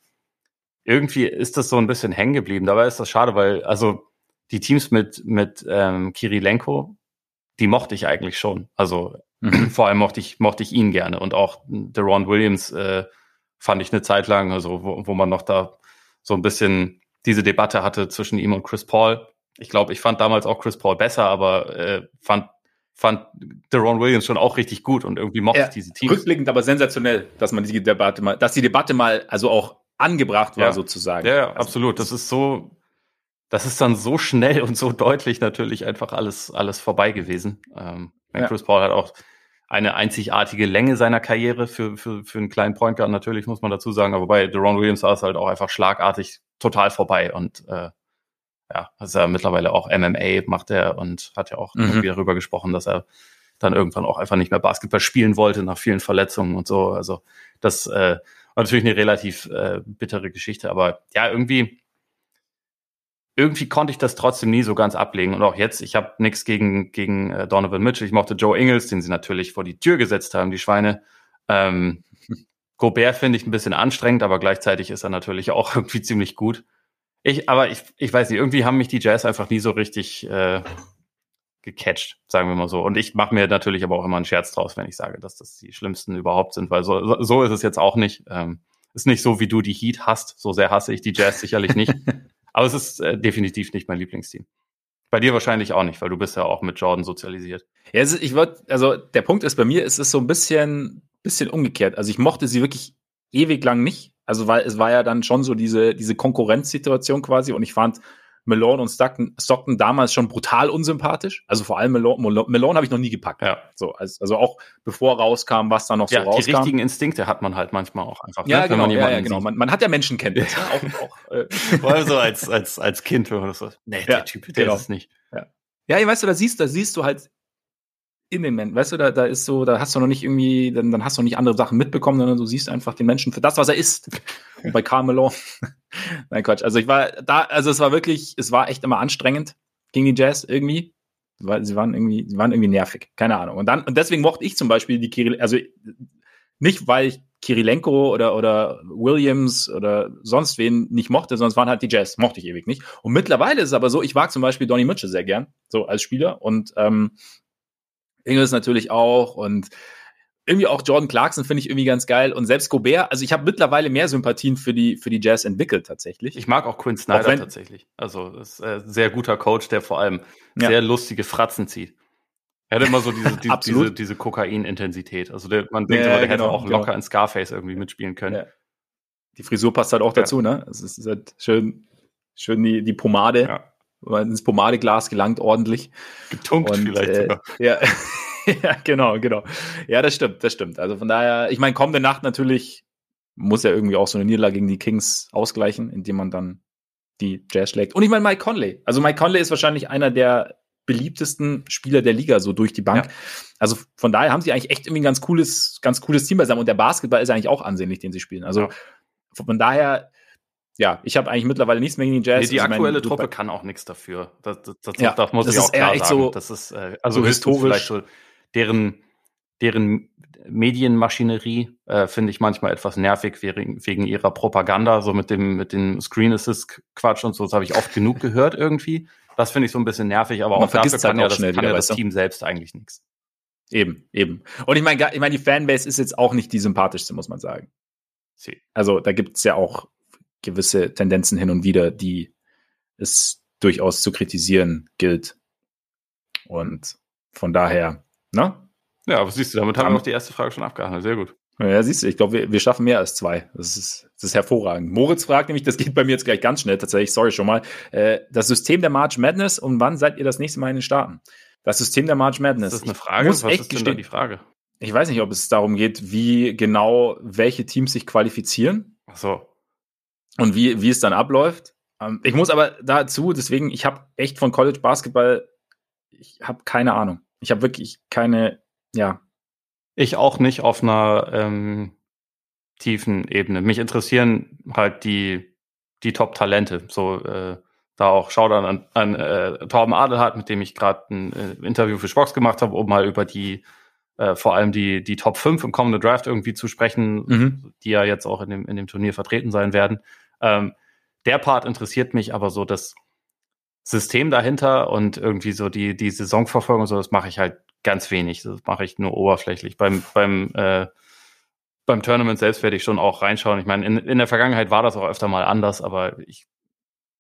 irgendwie ist das so ein bisschen hängen geblieben. Dabei ist das schade, weil also die Teams mit, mit ähm, Kirilenko, die mochte ich eigentlich schon. Also mhm. vor allem mochte ich, mochte ich ihn gerne. Und auch Deron Williams äh, fand ich eine Zeit lang, also wo, wo man noch da so ein bisschen diese Debatte hatte zwischen ihm und Chris Paul. Ich glaube, ich fand damals auch Chris Paul besser, aber äh, fand fand Deron Williams schon auch richtig gut und irgendwie mochte ja, ich diese Teams. Rückblickend aber sensationell, dass man die Debatte mal, dass die Debatte mal also auch angebracht war ja. sozusagen. Ja, ja also, absolut. Das ist so, das ist dann so schnell und so deutlich natürlich einfach alles alles vorbei gewesen. Ähm. Chris Paul hat auch eine einzigartige Länge seiner Karriere für, für, für einen kleinen Point Guard natürlich, muss man dazu sagen. Aber bei Deron Williams war es halt auch einfach schlagartig total vorbei. Und äh, ja, also er mittlerweile auch MMA macht er und hat ja auch mhm. irgendwie darüber gesprochen, dass er dann irgendwann auch einfach nicht mehr Basketball spielen wollte nach vielen Verletzungen und so. Also das äh, war natürlich eine relativ äh, bittere Geschichte. Aber ja, irgendwie irgendwie konnte ich das trotzdem nie so ganz ablegen. Und auch jetzt, ich habe nichts gegen, gegen äh, Donovan Mitchell. Ich mochte Joe Ingles, den sie natürlich vor die Tür gesetzt haben, die Schweine. Ähm, Gobert finde ich ein bisschen anstrengend, aber gleichzeitig ist er natürlich auch irgendwie ziemlich gut. Ich, aber ich, ich weiß nicht, irgendwie haben mich die Jazz einfach nie so richtig äh, gecatcht, sagen wir mal so. Und ich mache mir natürlich aber auch immer einen Scherz draus, wenn ich sage, dass das die schlimmsten überhaupt sind, weil so, so ist es jetzt auch nicht. Ähm, ist nicht so, wie du die Heat hast. So sehr hasse ich die Jazz sicherlich nicht. Aber es ist äh, definitiv nicht mein Lieblingsteam. Bei dir wahrscheinlich auch nicht, weil du bist ja auch mit Jordan sozialisiert. Ja, ist, ich würde, also der Punkt ist bei mir, es ist so ein bisschen, bisschen umgekehrt. Also ich mochte sie wirklich ewig lang nicht. Also weil es war ja dann schon so diese, diese Konkurrenzsituation quasi und ich fand Malone und Stockton, Stockton damals schon brutal unsympathisch. Also vor allem Malone, Malone, Malone habe ich noch nie gepackt. Ja. So, also, also auch bevor rauskam, was da noch ja, so rauskam. Die richtigen Instinkte hat man halt manchmal auch einfach. Ja, ne? genau, man ja, ja, genau. Man, man hat ja Menschenkenntnis. ja, auch, auch, äh, Vor allem so als, als, als Kind, wenn man das so, nee, Ja, der Typ, der genau. ist es nicht. Ja, weißt du, da siehst, da siehst du halt in den Menschen, weißt du, da, da ist so, da hast du noch nicht irgendwie, dann, dann hast du noch nicht andere Sachen mitbekommen, sondern du siehst einfach den Menschen für das, was er ist. Und bei Carmelo, nein, Quatsch. Also ich war da, also es war wirklich, es war echt immer anstrengend gegen die Jazz irgendwie, weil sie waren irgendwie, sie waren irgendwie nervig, keine Ahnung. Und dann, und deswegen mochte ich zum Beispiel die Kirill, also nicht, weil ich Kirilenko oder, oder Williams oder sonst wen nicht mochte, sondern es waren halt die Jazz, mochte ich ewig nicht. Und mittlerweile ist es aber so, ich mag zum Beispiel Donny Mitchell sehr gern, so als Spieler und ähm, Ingles natürlich auch und irgendwie auch Jordan Clarkson finde ich irgendwie ganz geil und selbst Gobert, also ich habe mittlerweile mehr Sympathien für die, für die Jazz entwickelt tatsächlich. Ich mag auch Quinn Snyder Auch wenn- tatsächlich. Also ist äh, sehr guter Coach, der vor allem Ja. sehr lustige Fratzen zieht. Er hat immer so diese, diese, diese, diese Kokain-Intensität. Also der, man denkt Ja, immer, der hätte genau, auch genau. locker in Scarface irgendwie mitspielen können. Ja. Die Frisur passt halt auch dazu, ne? Es ist halt schön, schön die, die Pomade, ja. ins Pomadeglas gelangt ordentlich. Getunkt Und, vielleicht äh, sogar. Ja. ja, genau, genau. Ja, das stimmt, das stimmt. Also von daher, ich meine, kommende Nacht natürlich muss ja irgendwie auch so eine Niederlage gegen die Kings ausgleichen, indem man dann die Jazz schlägt. Und ich meine, Mike Conley. Also Mike Conley ist wahrscheinlich einer der beliebtesten Spieler der Liga, so durch die Bank. Ja. Also von daher haben sie eigentlich echt irgendwie ein ganz cooles, ganz cooles Team beisammen. Und der Basketball ist eigentlich auch ansehnlich, den sie spielen. Also Ja. von daher, ja, ich habe eigentlich mittlerweile nichts mehr gegen die Jazz. Nee, die Also meine, aktuelle du- Truppe kann auch nichts dafür. Das, das, das, Ja, das muss das ich auch klar echt sagen. so- das ist äh, also so historisch. so deren deren Medienmaschinerie äh, finde ich manchmal etwas nervig wegen, wegen ihrer Propaganda, so mit dem mit dem Screen Assist Quatsch und so. Das habe ich oft genug gehört irgendwie. Das finde ich so ein bisschen nervig, aber Man auch dafür kann halt ja auch das, schnell kann wieder, ja das? Team selbst eigentlich nichts. Eben, eben. Und ich meine, ich meine, die Fanbase ist jetzt auch nicht die sympathischste, muss man sagen. Sie- Also da gibt es ja auch gewisse Tendenzen hin und wieder, die es durchaus zu kritisieren gilt. Und von daher, ne? Ja, aber siehst du, damit haben wir noch die erste Frage schon abgehandelt. Sehr gut. Ja, siehst du, ich glaube, wir, wir schaffen mehr als zwei. Das ist, das ist hervorragend. Moritz fragt nämlich, das geht bei mir jetzt gleich ganz schnell, tatsächlich, sorry schon mal, äh, das System der March Madness und wann seid ihr das nächste Mal in den Staaten? Das System der March Madness. Ist das eine Ich Frage? muss Was echt ist denn da die Frage? ich weiß nicht, ob es darum geht, wie genau welche Teams sich qualifizieren Ach so. und wie, wie es dann abläuft. Ähm, ich muss aber dazu, deswegen, ich habe echt von College Basketball, ich habe keine Ahnung. Ich habe wirklich keine, ja, Ich auch nicht auf einer ähm, tiefen Ebene. Mich interessieren halt die, die Top-Talente. So, äh, da auch Shoutout an, an äh, Torben Adelhardt, mit dem ich gerade ein äh, Interview für Spox gemacht habe, um mal über die, äh, vor allem die, die Top 5 im kommenden Draft irgendwie zu sprechen, Mhm. die ja jetzt auch in dem, in dem Turnier vertreten sein werden. Ähm, der Part interessiert mich, aber so das System dahinter und irgendwie so die, die Saisonverfolgung, so, das mache ich halt ganz wenig. Das mache ich nur oberflächlich. Beim, beim, äh, beim Tournament selbst werde ich schon auch reinschauen. Ich meine, in, in der Vergangenheit war das auch öfter mal anders, aber ich,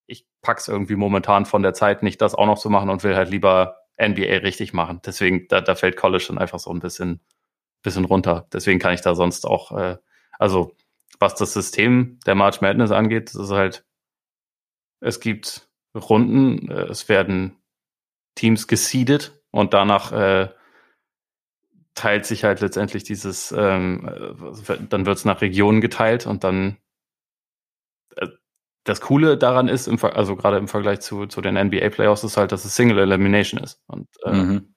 ich pack's irgendwie momentan von der Zeit nicht, das auch noch zu machen und will halt lieber NBA richtig machen. Deswegen, da, da fällt College schon einfach so ein bisschen, bisschen runter. Deswegen kann ich da sonst auch, äh, also was das System der March Madness angeht, das ist halt, es gibt Runden, äh, es werden Teams geseedet und danach äh, teilt sich halt letztendlich dieses, ähm, äh, dann wird es nach Regionen geteilt und dann äh, das Coole daran ist, im, also gerade im Vergleich zu, zu den NBA Playoffs, ist halt, dass es Single Elimination ist. Und äh, Mhm.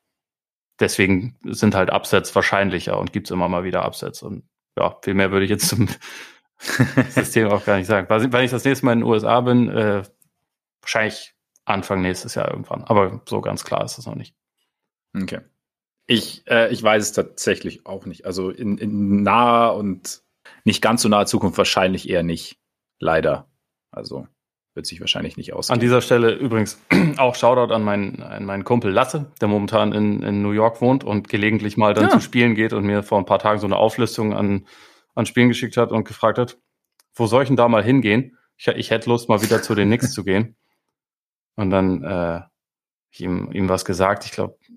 deswegen sind halt Upsets wahrscheinlicher und gibt's immer mal wieder Upsets. Und ja, viel mehr würde ich jetzt zum System auch gar nicht sagen. Wenn ich das nächste Mal in den USA bin, äh, wahrscheinlich Anfang nächstes Jahr irgendwann. Aber so ganz klar ist das noch nicht. Okay. Ich, äh, ich weiß es tatsächlich auch nicht. Also in, in naher und nicht ganz so naher Zukunft wahrscheinlich eher nicht. Leider. Also wird sich wahrscheinlich nicht An ausgehen. dieser Stelle übrigens auch Shoutout an meinen, an meinen Kumpel Lasse, der momentan in, in New York wohnt und gelegentlich mal dann Ja. zu Spielen geht und mir vor ein paar Tagen so eine Auflistung an, an Spielen geschickt hat und gefragt hat, wo soll ich denn da mal hingehen? Ich, ich hätte Lust, mal wieder zu den Knicks zu gehen. Und dann äh, ich ihm, ihm was gesagt. Ich glaube, ich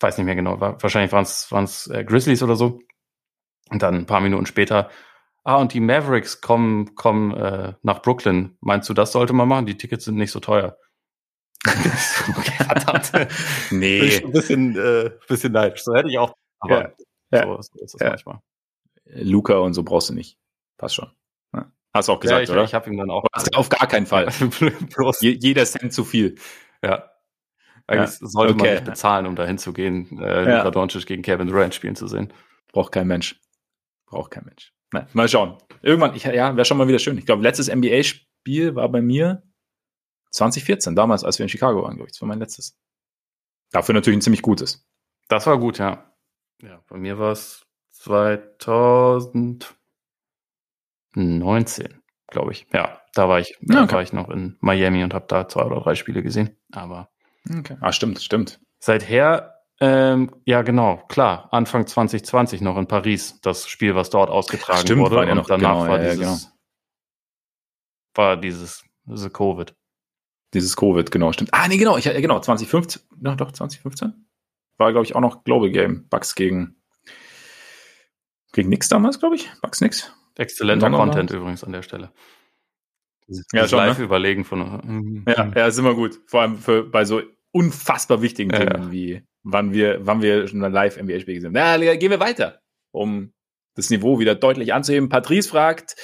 weiß nicht mehr genau, war, wahrscheinlich waren es äh, Grizzlies oder so. Und dann ein paar Minuten später, ah, und die Mavericks kommen, kommen äh, nach Brooklyn. Meinst du, das sollte man machen? Die Tickets sind nicht so teuer. Nee. Bin ich ein bisschen, äh, bisschen neidisch. So hätte ich auch. Aber ja. So, so ist das ja. manchmal. Luca und so brauchst du nicht. Passt schon. Hast du auch gesagt, ja, ich, oder? Ich habe ihm dann auch. auf gar keinen Fall. jeder Cent zu viel. Ja. Eigentlich ja. sollte okay. man nicht bezahlen, um dahin zu gehen, äh, ja. Doncic gegen Kevin Durant spielen zu sehen. Braucht kein Mensch. Braucht kein Mensch. Na, mal schauen. Irgendwann, ich, ja, wäre schon mal wieder schön. Ich glaube, letztes NBA-Spiel war bei mir 2014, damals, als wir in Chicago waren, glaube ich. Das war mein letztes. Dafür natürlich ein ziemlich gutes. Das war gut, ja. Ja, bei mir war es 2019, glaube ich. Ja, da war ich, da okay. war ich noch in Miami und habe da zwei oder drei Spiele gesehen. Aber Okay. Ah, stimmt, stimmt. Seither, ähm, ja genau, klar, Anfang 2020 noch in Paris, das Spiel, was dort ausgetragen stimmt, wurde. War ja noch, danach genau, war, ja, dieses, genau. war dieses, diese Covid. Dieses Covid, genau, stimmt. Ah, nee, genau, ich, genau, 2015, na doch, 2015? War, glaube ich, auch noch Global Game, Bugs gegen, gegen nix damals, glaube ich, Bugs nix. Exzellenter Content übrigens an der Stelle. Das ja, schon, live ne? überlegen von. Ja, ja, ist immer gut. Vor allem für, bei so unfassbar wichtigen ja, Themen wie wann wir, wann wir schon live NBA-Spiel gesehen haben. Na, gehen wir weiter, um das Niveau wieder deutlich anzuheben. Patrice fragt,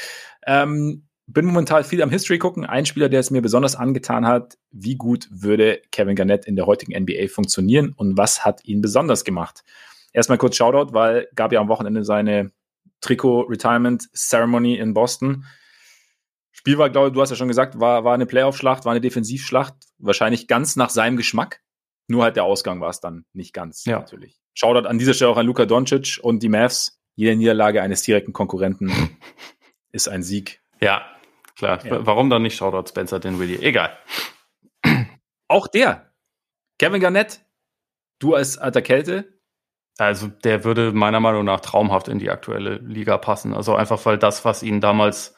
ähm, bin momentan viel am History gucken. Ein Spieler, der es mir besonders angetan hat, wie gut würde Kevin Garnett in der heutigen NBA funktionieren und was hat ihn besonders gemacht? Erstmal kurz Shoutout, weil gab ja am Wochenende seine Trikot-Retirement-Ceremony in Boston. Spiel war, glaube ich, du hast ja schon gesagt, war, war eine Playoff-Schlacht, war eine Defensivschlacht, wahrscheinlich ganz nach seinem Geschmack. Nur halt der Ausgang war es dann nicht ganz, ja. natürlich. Shoutout an dieser Stelle auch an Luka Doncic und die Mavs. Jede Niederlage eines direkten Konkurrenten ist ein Sieg. Ja, klar. Ja. Warum dann nicht Shoutout Spencer Dinwiddie? Egal. Auch der. Kevin Garnett, du als alter Kälte. Also der würde meiner Meinung nach traumhaft in die aktuelle Liga passen. Also einfach, weil das, was ihn damals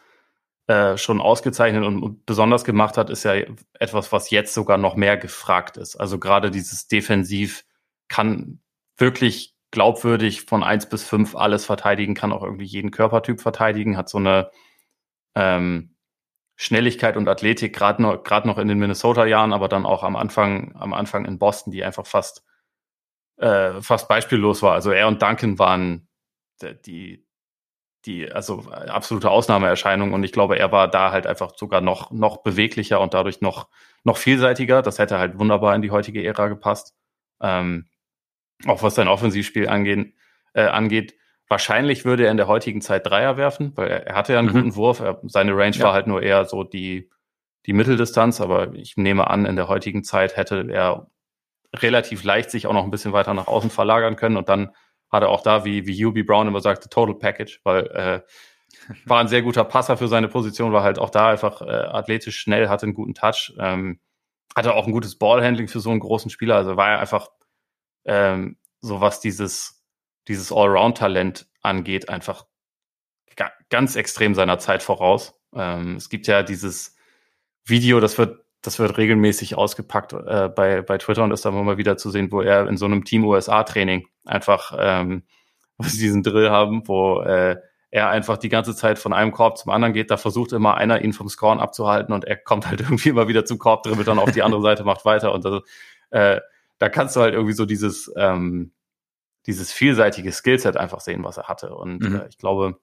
äh, schon ausgezeichnet und, besonders gemacht hat, ist ja etwas, was jetzt sogar noch mehr gefragt ist. Also gerade dieses Defensiv kann wirklich glaubwürdig von eins bis fünf alles verteidigen, kann auch irgendwie jeden Körpertyp verteidigen, hat so eine ähm, Schnelligkeit und Athletik, gerade noch, noch in den Minnesota-Jahren, aber dann auch am Anfang, am Anfang in Boston, die einfach fast, äh, fast beispiellos war. Also er und Duncan waren die, die, also absolute Ausnahmeerscheinung und ich glaube, er war da halt einfach sogar noch, noch beweglicher und dadurch noch, noch vielseitiger. Das hätte halt wunderbar in die heutige Ära gepasst. Ähm, auch was sein Offensivspiel angehen, äh, angeht. Wahrscheinlich würde er in der heutigen Zeit Dreier werfen, weil er, er hatte ja einen mhm. guten Wurf. Er, seine Range ja. war halt nur eher so die, die Mitteldistanz, aber ich nehme an, in der heutigen Zeit hätte er relativ leicht sich auch noch ein bisschen weiter nach außen verlagern können und dann hat er auch da, wie, wie UB Brown immer sagte, Total Package, weil äh, war ein sehr guter Passer für seine Position, war halt auch da einfach äh, athletisch schnell, hatte einen guten Touch, ähm, hatte auch ein gutes Ballhandling für so einen großen Spieler, also war er einfach ähm, so was dieses, dieses Allround-Talent angeht, einfach ga ganz extrem seiner Zeit voraus. Ähm, es gibt ja dieses Video, das wird das wird regelmäßig ausgepackt äh, bei, bei Twitter und ist dann immer wieder zu sehen, wo er in so einem Team USA-Training einfach ähm, diesen Drill haben, wo äh, er einfach die ganze Zeit von einem Korb zum anderen geht. Da versucht immer einer, ihn vom Scoren abzuhalten und er kommt halt irgendwie immer wieder zum Korb, dribbelt dann auf die andere Seite, macht weiter. Und das, äh, da kannst du halt irgendwie so dieses, ähm, dieses vielseitige Skillset einfach sehen, was er hatte. Und mhm. äh, ich glaube,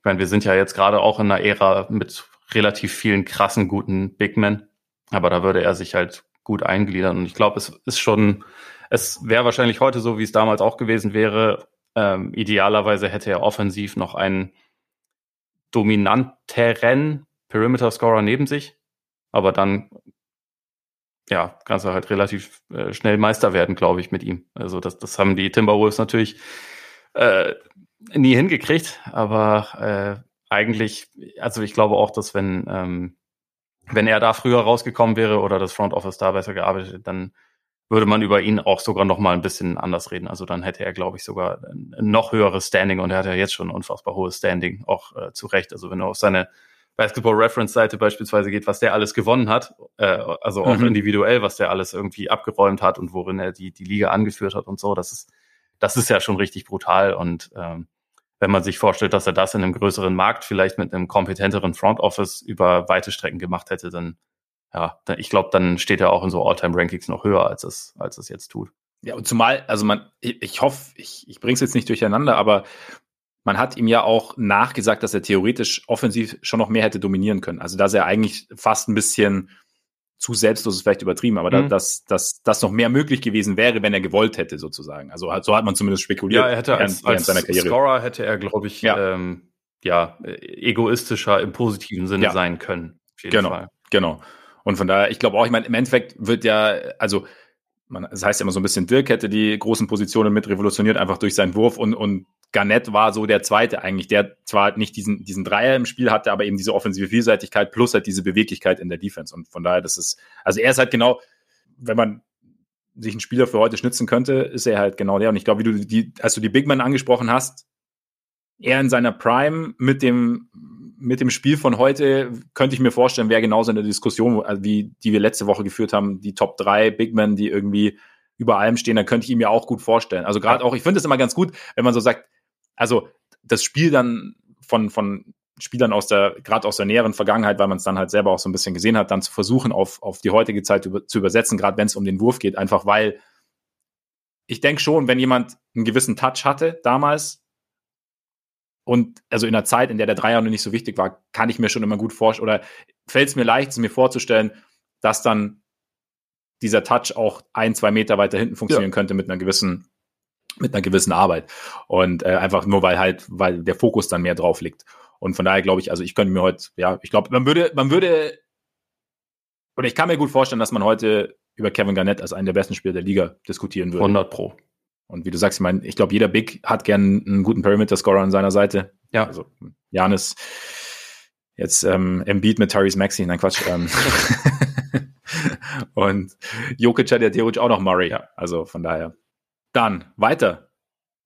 ich meine, wir sind ja jetzt gerade auch in einer Ära mit relativ vielen krassen, guten Big Men. Aber da würde er sich halt gut eingliedern. Und ich glaube, es ist schon, es wäre wahrscheinlich heute so, wie es damals auch gewesen wäre. Ähm, idealerweise hätte er offensiv noch einen dominanteren Perimeter-Scorer neben sich. Aber dann, ja, kannst du halt relativ äh, schnell Meister werden, glaube ich, mit ihm. Also das, das haben die Timberwolves natürlich äh, nie hingekriegt. Aber äh, eigentlich, also ich glaube auch, dass wenn, ähm, wenn er da früher rausgekommen wäre oder das Front Office da besser gearbeitet, dann würde man über ihn auch sogar noch mal ein bisschen anders reden. Also dann hätte er, glaube ich, sogar ein noch höheres Standing und er hat ja jetzt schon ein unfassbar hohes Standing, auch äh, zu Recht. Also wenn du auf seine Basketball Reference Seite beispielsweise geht, was der alles gewonnen hat, äh, also auch mhm. individuell, was der alles irgendwie abgeräumt hat und worin er die, die Liga angeführt hat und so, das ist, das ist ja schon richtig brutal und ähm, wenn man sich vorstellt, dass er das in einem größeren Markt vielleicht mit einem kompetenteren Front Office über weite Strecken gemacht hätte, dann ja, ich glaube, dann steht er auch in so All-Time-Rankings noch höher, als es, als es jetzt tut. Ja, und zumal, also man, ich, ich hoffe, ich, ich bringe es jetzt nicht durcheinander, aber man hat ihm ja auch nachgesagt, dass er theoretisch offensiv schon noch mehr hätte dominieren können. Also dass er eigentlich fast ein bisschen zu selbstlos ist vielleicht übertrieben, aber mhm. dass, dass das noch mehr möglich gewesen wäre, wenn er gewollt hätte, sozusagen. Also so hat man zumindest spekuliert. Ja, er hätte als, als seiner Karriere. Scorer hätte er, glaube ich, ja. Ähm, ja, egoistischer im positiven Sinne ja. sein können. genau, Fall. genau. Und von daher, ich glaube auch, ich meine, im Endeffekt wird ja, also man, das heißt ja immer so ein bisschen, Dirk hätte die großen Positionen mit revolutioniert, einfach durch seinen Wurf und, und Garnett war so der zweite eigentlich, der zwar nicht diesen, diesen Dreier im Spiel hatte, aber eben diese offensive Vielseitigkeit plus halt diese Beweglichkeit in der Defense. Und von daher, das ist, also er ist halt genau, wenn man sich einen Spieler für heute schnitzen könnte, ist er halt genau der. Und ich glaube, wie du die, als du die Big Man angesprochen hast, er in seiner Prime mit dem, mit dem Spiel von heute könnte ich mir vorstellen, wäre genauso eine Diskussion, also wie die wir letzte Woche geführt haben, die Top 3 Big Men, die irgendwie über allem stehen, dann könnte ich ihm ja auch gut vorstellen. Also gerade auch, ich finde es immer ganz gut, wenn man so sagt, also das Spiel dann von, von Spielern aus der, gerade aus der näheren Vergangenheit, weil man es dann halt selber auch so ein bisschen gesehen hat, dann zu versuchen, auf, auf die heutige Zeit über, zu übersetzen, gerade wenn es um den Wurf geht, einfach weil ich denke schon, wenn jemand einen gewissen Touch hatte damals, und also in der Zeit, in der der Dreier noch nicht so wichtig war, kann ich mir schon immer gut vorstellen, oder fällt es mir leicht, es mir vorzustellen, dass dann dieser Touch auch ein, zwei Meter weiter hinten funktionieren ja. könnte mit einer gewissen, mit einer gewissen Arbeit. Und äh, einfach nur, weil halt, weil der Fokus dann mehr drauf liegt. Und von daher glaube ich, also ich könnte mir heute, ja, ich glaube, man würde, man würde, oder ich kann mir gut vorstellen, dass man heute über Kevin Garnett als einen der besten Spieler der Liga diskutieren würde. 100 Pro. Und wie du sagst, ich meine, ich glaube, jeder Big hat gern einen guten Perimeter-Scorer an seiner Seite. Ja. Also Janis, jetzt ähm, Embiid mit Tyrese Maxi, nein Quatsch. Ähm. und Jokic hat ja theoretisch auch noch Murray. Ja. Also von daher. Dann weiter.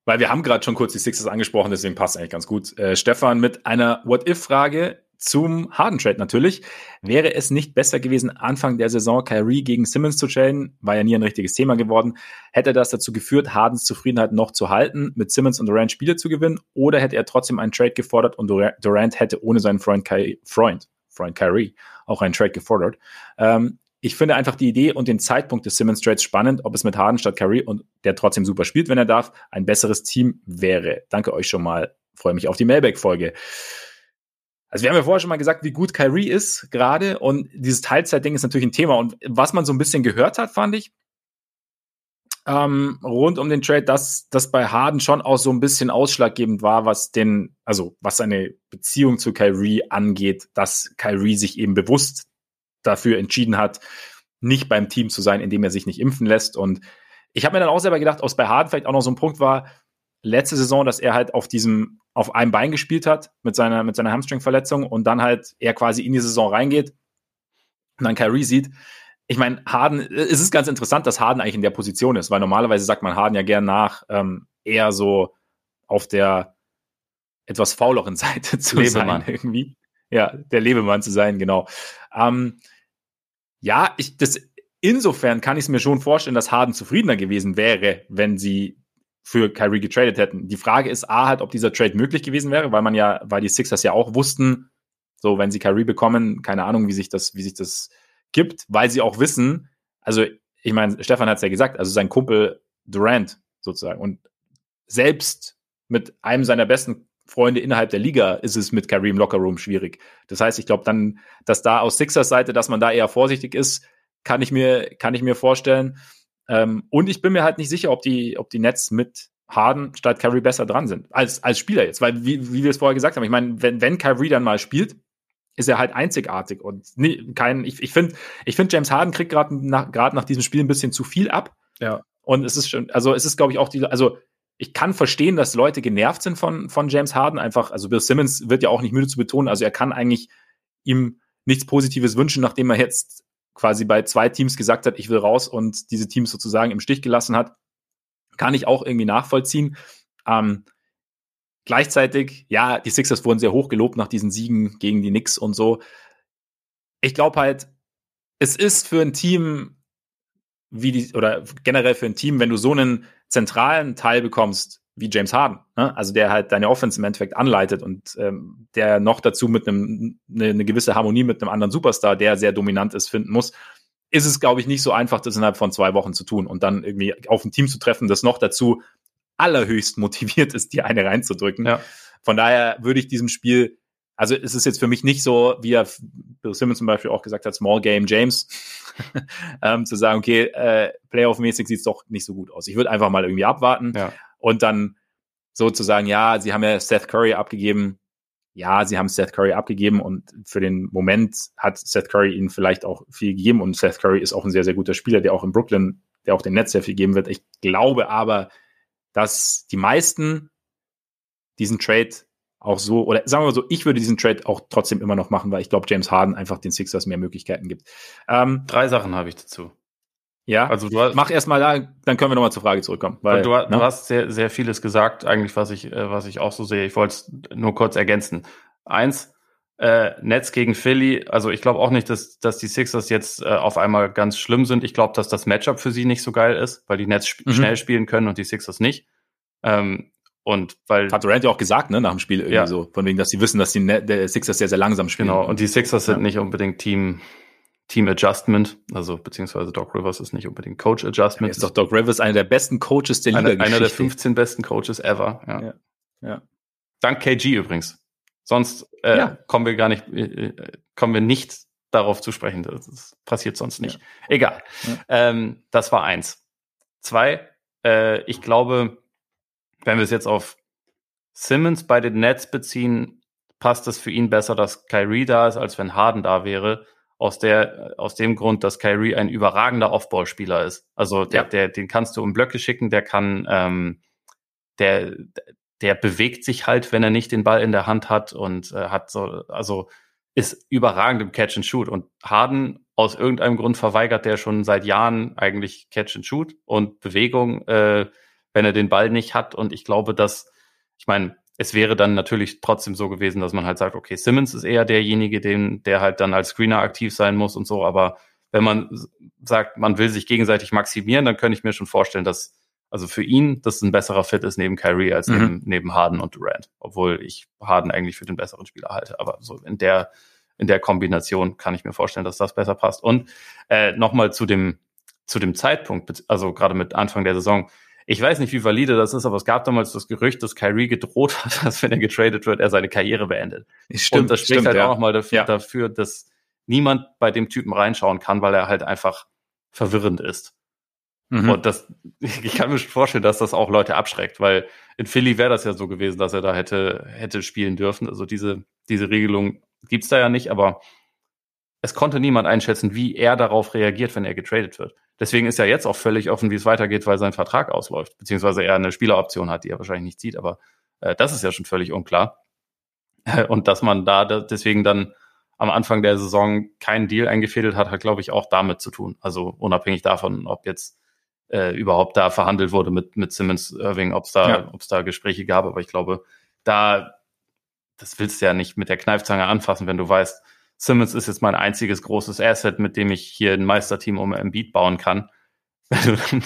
Weil wir haben gerade schon kurz die Sixers angesprochen, deswegen passt eigentlich ganz gut. Äh, Stefan mit einer What-If-Frage zum Harden-Trade natürlich. Wäre es nicht besser gewesen, Anfang der Saison Kyrie gegen Simmons zu traden? War ja nie ein richtiges Thema geworden. Hätte das dazu geführt, Hardens Zufriedenheit noch zu halten, mit Simmons und Durant Spiele zu gewinnen? Oder hätte er trotzdem einen Trade gefordert und Durant hätte ohne seinen Freund, Ky Freund, Freund Kyrie auch einen Trade gefordert? Ähm, ich finde einfach die Idee und den Zeitpunkt des Simmons Trades spannend, ob es mit Harden statt Kyrie und der trotzdem super spielt, wenn er darf, ein besseres Team wäre. Danke euch schon mal. Freue mich auf die Mailback-Folge. Also wir haben ja vorher schon mal gesagt, wie gut Kyrie ist gerade und dieses Teilzeitding ist natürlich ein Thema. Und was man so ein bisschen gehört hat, fand ich, ähm, rund um den Trade, dass das bei Harden schon auch so ein bisschen ausschlaggebend war, was den, also was seine Beziehung zu Kyrie angeht, dass Kyrie sich eben bewusst dafür entschieden hat, nicht beim Team zu sein, indem er sich nicht impfen lässt. Und ich habe mir dann auch selber gedacht, aus bei Harden vielleicht auch noch so ein Punkt war, letzte Saison, dass er halt auf diesem, auf einem Bein gespielt hat mit seiner, mit seiner Hamstring-Verletzung und dann halt er quasi in die Saison reingeht und dann Kyrie sieht. Ich meine, Harden, es ist ganz interessant, dass Harden eigentlich in der Position ist, weil normalerweise sagt man Harden ja gern nach, ähm, eher so auf der etwas fauleren Seite zu Lebemann. sein irgendwie. Ja, der Lebemann zu sein, genau. Ähm, ja, ich, das, insofern kann ich es mir schon vorstellen, dass Harden zufriedener gewesen wäre, wenn sie für Kyrie getradet hätten. Die Frage ist A halt, ob dieser Trade möglich gewesen wäre, weil man ja, weil die Sixers ja auch wussten, so wenn sie Kyrie bekommen, keine Ahnung, wie sich das, wie sich das gibt, weil sie auch wissen, also ich meine, Stefan hat es ja gesagt, also sein Kumpel Durant sozusagen und selbst mit einem seiner besten Freunde innerhalb der Liga ist es mit Kyrie im Lockerroom schwierig. Das heißt, ich glaube dann, dass da aus Sixers Seite, dass man da eher vorsichtig ist, kann ich mir, kann ich mir vorstellen. Ähm, und ich bin mir halt nicht sicher, ob die, ob die Nets mit Harden statt Kyrie besser dran sind. Als, als Spieler jetzt. Weil, wie, wie wir es vorher gesagt haben, ich meine, wenn, wenn Kyrie dann mal spielt, ist er halt einzigartig und nie, kein, ich, ich finde, ich finde, James Harden kriegt gerade nach, gerade nach diesem Spiel ein bisschen zu viel ab. Ja. Und es ist schon, also es ist, glaube ich, auch die, also ich kann verstehen, dass Leute genervt sind von, von James Harden. Einfach, also Bill Simmons wird ja auch nicht müde zu betonen, also er kann eigentlich ihm nichts Positives wünschen, nachdem er jetzt quasi bei zwei Teams gesagt hat, ich will raus und diese Teams sozusagen im Stich gelassen hat, kann ich auch irgendwie nachvollziehen. Ähm, gleichzeitig, ja, die Sixers wurden sehr hoch gelobt nach diesen Siegen gegen die Knicks und so. Ich glaube halt, es ist für ein Team wie die, oder generell für ein Team, wenn du so einen zentralen Teil bekommst, wie James Harden, ne? also der halt deine Offense im Endeffekt anleitet und ähm, der noch dazu mit einem eine, eine gewisse Harmonie mit einem anderen Superstar, der sehr dominant ist, finden muss, ist es, glaube ich, nicht so einfach, das innerhalb von zwei Wochen zu tun und dann irgendwie auf ein Team zu treffen, das noch dazu allerhöchst motiviert ist, dir eine reinzudrücken. Ja. Von daher würde ich diesem Spiel, also es ist jetzt für mich nicht so, wie er Bill Simmons zum Beispiel auch gesagt hat, Small Game James, ähm, zu sagen, okay, äh, Playoff-mäßig sieht es doch nicht so gut aus. Ich würde einfach mal irgendwie abwarten. Ja und dann sozusagen, ja, sie haben ja Seth Curry abgegeben. Ja, sie haben Seth Curry abgegeben und für den Moment hat Seth Curry ihnen vielleicht auch viel gegeben und Seth Curry ist auch ein sehr, sehr guter Spieler, der auch in Brooklyn, der auch den Netz sehr viel geben wird. Ich glaube aber, dass die meisten diesen Trade auch so, oder sagen wir mal so, ich würde diesen Trade auch trotzdem immer noch machen, weil ich glaube, James Harden einfach den Sixers mehr Möglichkeiten gibt. Ähm, Drei Sachen habe ich dazu. Ja, also du hast, mach erstmal da, dann können wir nochmal zur Frage zurückkommen. Weil, du, ne? du, hast sehr, sehr vieles gesagt, eigentlich, was ich, äh, was ich auch so sehe. Ich wollte es nur kurz ergänzen. Eins, äh, Netz gegen Philly, also ich glaube auch nicht, dass, dass die Sixers jetzt äh, auf einmal ganz schlimm sind. Ich glaube, dass das Matchup für sie nicht so geil ist, weil die Nets sp mhm. schnell spielen können und die Sixers nicht. Ähm, und weil. Hat Durant ja auch gesagt, ne, nach dem Spiel irgendwie ja. so, von wegen, dass sie wissen, dass die Net der Sixers sehr, sehr langsam spielen. Genau, und die Sixers ja. sind nicht unbedingt Team, Team Adjustment, also beziehungsweise Doc Rivers ist nicht unbedingt Coach Adjustment. Ja, ist doch Doc Rivers einer der besten Coaches der Liga. Einer, einer der 15 besten Coaches ever. Ja. ja. ja. Dank KG übrigens. Sonst äh, ja. kommen wir gar nicht, äh, kommen wir nicht darauf zu sprechen. Das, das passiert sonst nicht. Egal. Ähm, das war eins. Zwei, äh, ich glaube, wenn wir es jetzt auf Simmons bei den Nets beziehen, passt es für ihn besser, dass Kyrie da ist, als wenn Harden da wäre aus der, aus dem Grund, dass Kyrie ein überragender Offballspieler ist. Also der, ja. der, den kannst du um Blöcke schicken, der kann, ähm, der, der bewegt sich halt, wenn er nicht den Ball in der Hand hat und äh, hat so, also ist überragend im Catch and Shoot. Und Harden aus irgendeinem Grund verweigert der schon seit Jahren eigentlich Catch and Shoot und Bewegung, äh, wenn er den Ball nicht hat. Und ich glaube, dass, ich meine, es wäre dann natürlich trotzdem so gewesen, dass man halt sagt, okay, Simmons ist eher derjenige, den, der halt dann als Screener aktiv sein muss und so. Aber wenn man sagt, man will sich gegenseitig maximieren, dann könnte ich mir schon vorstellen, dass also für ihn das ein besserer Fit ist neben Kyrie als mhm. neben, neben Harden und Durant. Obwohl ich Harden eigentlich für den besseren Spieler halte. Aber so in der, in der Kombination kann ich mir vorstellen, dass das besser passt. Und äh, nochmal zu dem, zu dem Zeitpunkt, also gerade mit Anfang der Saison, ich weiß nicht, wie valide das ist, aber es gab damals das Gerücht, dass Kyrie gedroht hat, dass wenn er getradet wird, er seine Karriere beendet. Stimmt, Und das spricht stimmt, halt ja. auch nochmal dafür, ja. dafür, dass niemand bei dem Typen reinschauen kann, weil er halt einfach verwirrend ist. Mhm. Und das, ich kann mir vorstellen, dass das auch Leute abschreckt, weil in Philly wäre das ja so gewesen, dass er da hätte, hätte spielen dürfen. Also diese, diese Regelung gibt's da ja nicht, aber es konnte niemand einschätzen, wie er darauf reagiert, wenn er getradet wird. Deswegen ist ja jetzt auch völlig offen, wie es weitergeht, weil sein Vertrag ausläuft, beziehungsweise er eine Spieleroption hat, die er wahrscheinlich nicht sieht, aber äh, das ist ja schon völlig unklar. Und dass man da deswegen dann am Anfang der Saison keinen Deal eingefädelt hat, hat, glaube ich, auch damit zu tun. Also unabhängig davon, ob jetzt äh, überhaupt da verhandelt wurde mit, mit Simmons Irving, ob es da, ja. ob es da Gespräche gab, aber ich glaube, da, das willst du ja nicht mit der Kneifzange anfassen, wenn du weißt, Simmons ist jetzt mein einziges großes Asset, mit dem ich hier ein Meisterteam um Embiid bauen kann. Wenn du dann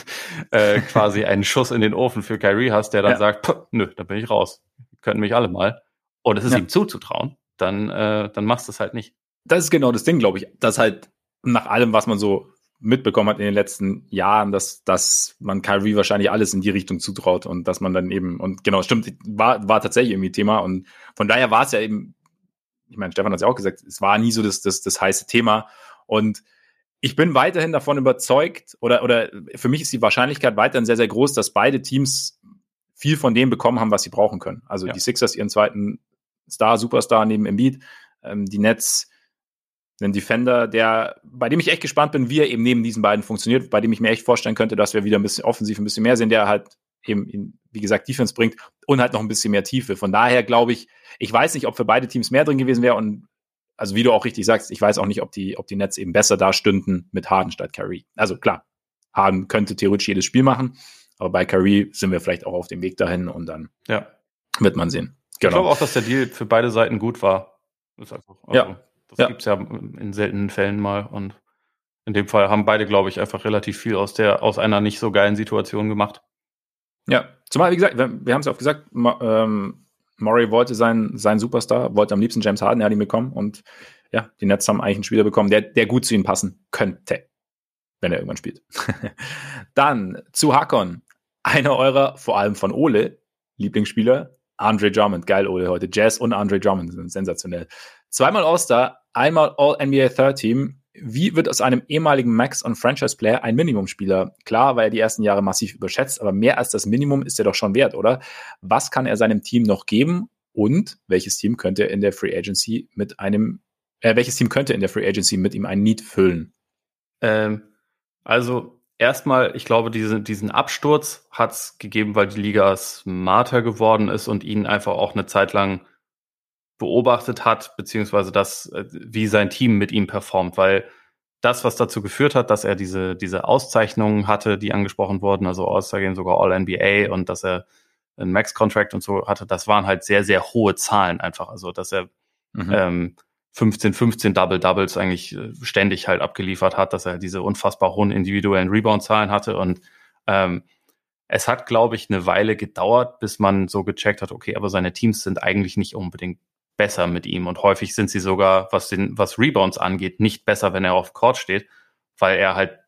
äh, quasi einen Schuss in den Ofen für Kyrie hast, der dann ja. sagt, nö, da bin ich raus. Können mich alle mal. Und es ist ja. ihm zuzutrauen, dann, äh, dann machst du es halt nicht. Das ist genau das Ding, glaube ich. Dass halt nach allem, was man so mitbekommen hat in den letzten Jahren, dass, dass man Kyrie wahrscheinlich alles in die Richtung zutraut und dass man dann eben, und genau, stimmt, war, war tatsächlich irgendwie Thema und von daher war es ja eben ich meine, Stefan hat es ja auch gesagt, es war nie so das, das, das heiße Thema. Und ich bin weiterhin davon überzeugt, oder, oder für mich ist die Wahrscheinlichkeit weiterhin sehr, sehr groß, dass beide Teams viel von dem bekommen haben, was sie brauchen können. Also ja. die Sixers ihren zweiten Star, Superstar neben Embiid, ähm, die Nets einen Defender, der, bei dem ich echt gespannt bin, wie er eben neben diesen beiden funktioniert, bei dem ich mir echt vorstellen könnte, dass wir wieder ein bisschen offensiv ein bisschen mehr sehen, der halt eben, wie gesagt, Defense bringt und halt noch ein bisschen mehr Tiefe. Von daher glaube ich, ich weiß nicht, ob für beide Teams mehr drin gewesen wäre und also wie du auch richtig sagst, ich weiß auch nicht, ob die, ob die Nets eben besser da stünden mit Harden statt Curry. Also klar, Harden könnte theoretisch jedes Spiel machen, aber bei Curry sind wir vielleicht auch auf dem Weg dahin und dann ja. wird man sehen. Genau. Ich glaube auch, dass der Deal für beide Seiten gut war. Einfach, also, ja. Das ja. gibt's ja in seltenen Fällen mal und in dem Fall haben beide, glaube ich, einfach relativ viel aus der, aus einer nicht so geilen Situation gemacht. Ja, zumal, wie gesagt, wir, wir haben es ja auch gesagt, ähm, Murray wollte sein, sein Superstar, wollte am liebsten James Harden, er hat ihn bekommen und ja, die Nets haben eigentlich einen Spieler bekommen, der, der gut zu ihm passen könnte, wenn er irgendwann spielt. Dann zu Hakon, einer eurer, vor allem von Ole, Lieblingsspieler, Andre Drummond. Geil, Ole, heute. Jazz und Andre Drummond sind sensationell. Zweimal All-Star, einmal All-NBA Third Team. Wie wird aus einem ehemaligen Max- und Franchise-Player ein Minimumspieler? Klar, weil er die ersten Jahre massiv überschätzt, aber mehr als das Minimum ist er doch schon wert, oder? Was kann er seinem Team noch geben? Und welches Team könnte in der Free Agency mit einem, äh, welches Team könnte in der Free Agency mit ihm ein Need füllen? Ähm, also erstmal, ich glaube, diese, diesen Absturz hat es gegeben, weil die Liga smarter geworden ist und ihn einfach auch eine Zeit lang beobachtet hat, beziehungsweise das, äh, wie sein Team mit ihm performt, weil das, was dazu geführt hat, dass er diese, diese Auszeichnungen hatte, die angesprochen wurden, also All-Star Game, sogar All-NBA und dass er einen Max-Contract und so hatte, das waren halt sehr, sehr hohe Zahlen einfach. Also, dass er mhm. ähm, 15, 15 Double-Doubles eigentlich äh, ständig halt abgeliefert hat, dass er diese unfassbar hohen individuellen Rebound-Zahlen hatte und ähm, es hat, glaube ich, eine Weile gedauert, bis man so gecheckt hat, okay, aber seine Teams sind eigentlich nicht unbedingt besser mit ihm und häufig sind sie sogar, was den, was Rebounds angeht, nicht besser, wenn er auf Court steht, weil er halt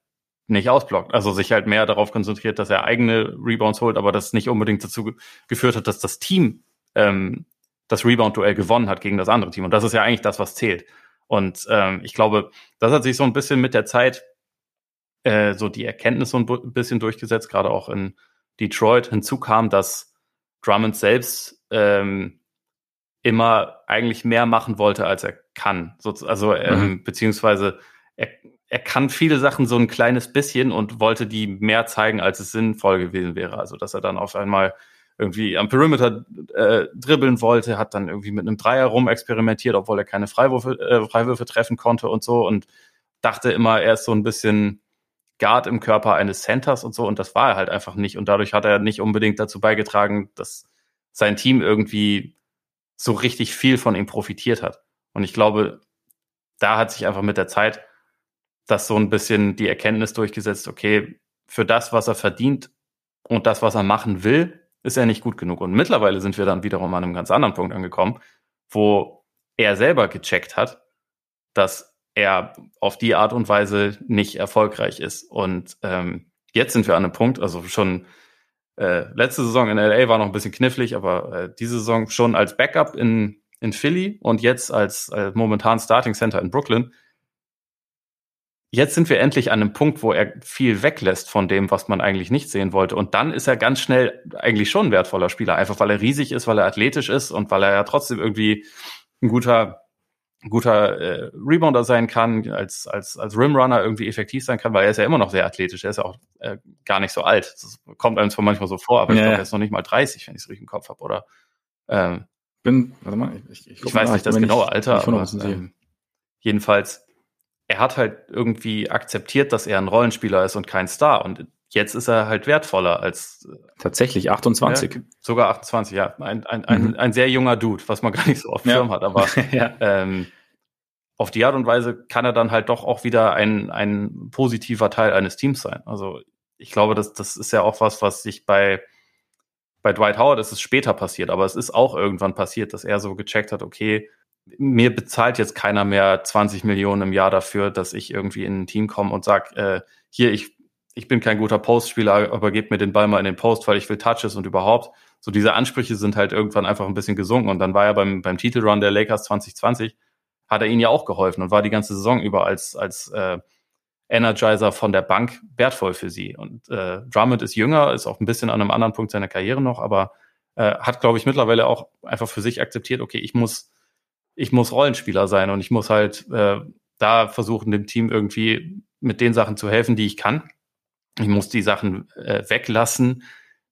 nicht ausblockt. Also sich halt mehr darauf konzentriert, dass er eigene Rebounds holt, aber das nicht unbedingt dazu geführt hat, dass das Team ähm, das Rebound-Duell gewonnen hat gegen das andere Team. Und das ist ja eigentlich das, was zählt. Und ähm, ich glaube, das hat sich so ein bisschen mit der Zeit äh, so die Erkenntnis so ein bisschen durchgesetzt, gerade auch in Detroit. Hinzu kam, dass Drummond selbst ähm, immer eigentlich mehr machen wollte, als er kann. So, also ähm, mhm. beziehungsweise er, er kann viele Sachen so ein kleines bisschen und wollte die mehr zeigen, als es sinnvoll gewesen wäre. Also dass er dann auf einmal irgendwie am Perimeter äh, dribbeln wollte, hat dann irgendwie mit einem Dreier rum experimentiert, obwohl er keine Freiwürfe, äh, Freiwürfe treffen konnte und so und dachte immer, er ist so ein bisschen Guard im Körper eines Centers und so und das war er halt einfach nicht und dadurch hat er nicht unbedingt dazu beigetragen, dass sein Team irgendwie so richtig viel von ihm profitiert hat. Und ich glaube, da hat sich einfach mit der Zeit das so ein bisschen die Erkenntnis durchgesetzt, okay, für das, was er verdient und das, was er machen will, ist er nicht gut genug. Und mittlerweile sind wir dann wiederum an einem ganz anderen Punkt angekommen, wo er selber gecheckt hat, dass er auf die Art und Weise nicht erfolgreich ist. Und ähm, jetzt sind wir an einem Punkt, also schon äh, letzte Saison in LA war noch ein bisschen knifflig, aber äh, diese Saison schon als Backup in, in Philly und jetzt als äh, momentan Starting Center in Brooklyn. Jetzt sind wir endlich an einem Punkt, wo er viel weglässt von dem, was man eigentlich nicht sehen wollte. Und dann ist er ganz schnell eigentlich schon ein wertvoller Spieler, einfach weil er riesig ist, weil er athletisch ist und weil er ja trotzdem irgendwie ein guter guter äh, Rebounder sein kann, als, als, als Rimrunner irgendwie effektiv sein kann, weil er ist ja immer noch sehr athletisch, er ist ja auch äh, gar nicht so alt. Das kommt einem zwar manchmal so vor, aber ja. ich glaube, er ist noch nicht mal 30, wenn ich es richtig im Kopf habe, oder? Ähm, bin, warte mal, ich, ich, ich weiß nicht das genaue Alter, aber ähm, jedenfalls, er hat halt irgendwie akzeptiert, dass er ein Rollenspieler ist und kein Star. Und jetzt ist er halt wertvoller als äh, tatsächlich 28. Ja, sogar 28, ja. Ein, ein, ein, mhm. ein sehr junger Dude, was man gar nicht so auf dem ja. Schirm hat, aber ja. ähm, auf die Art und Weise kann er dann halt doch auch wieder ein, ein positiver Teil eines Teams sein. Also ich glaube, das, das ist ja auch was, was sich bei, bei Dwight Howard ist es später passiert, aber es ist auch irgendwann passiert, dass er so gecheckt hat, okay, mir bezahlt jetzt keiner mehr 20 Millionen im Jahr dafür, dass ich irgendwie in ein Team komme und sag, äh, hier, ich ich bin kein guter Postspieler, aber gebt mir den Ball mal in den Post, weil ich will Touches und überhaupt. So diese Ansprüche sind halt irgendwann einfach ein bisschen gesunken. Und dann war er beim, beim Titelrun der Lakers 2020, hat er ihnen ja auch geholfen und war die ganze Saison über als, als äh, Energizer von der Bank wertvoll für sie. Und äh, Drummond ist jünger, ist auch ein bisschen an einem anderen Punkt seiner Karriere noch, aber äh, hat, glaube ich, mittlerweile auch einfach für sich akzeptiert, okay, ich muss, ich muss Rollenspieler sein und ich muss halt äh, da versuchen, dem Team irgendwie mit den Sachen zu helfen, die ich kann. Ich muss die Sachen äh, weglassen,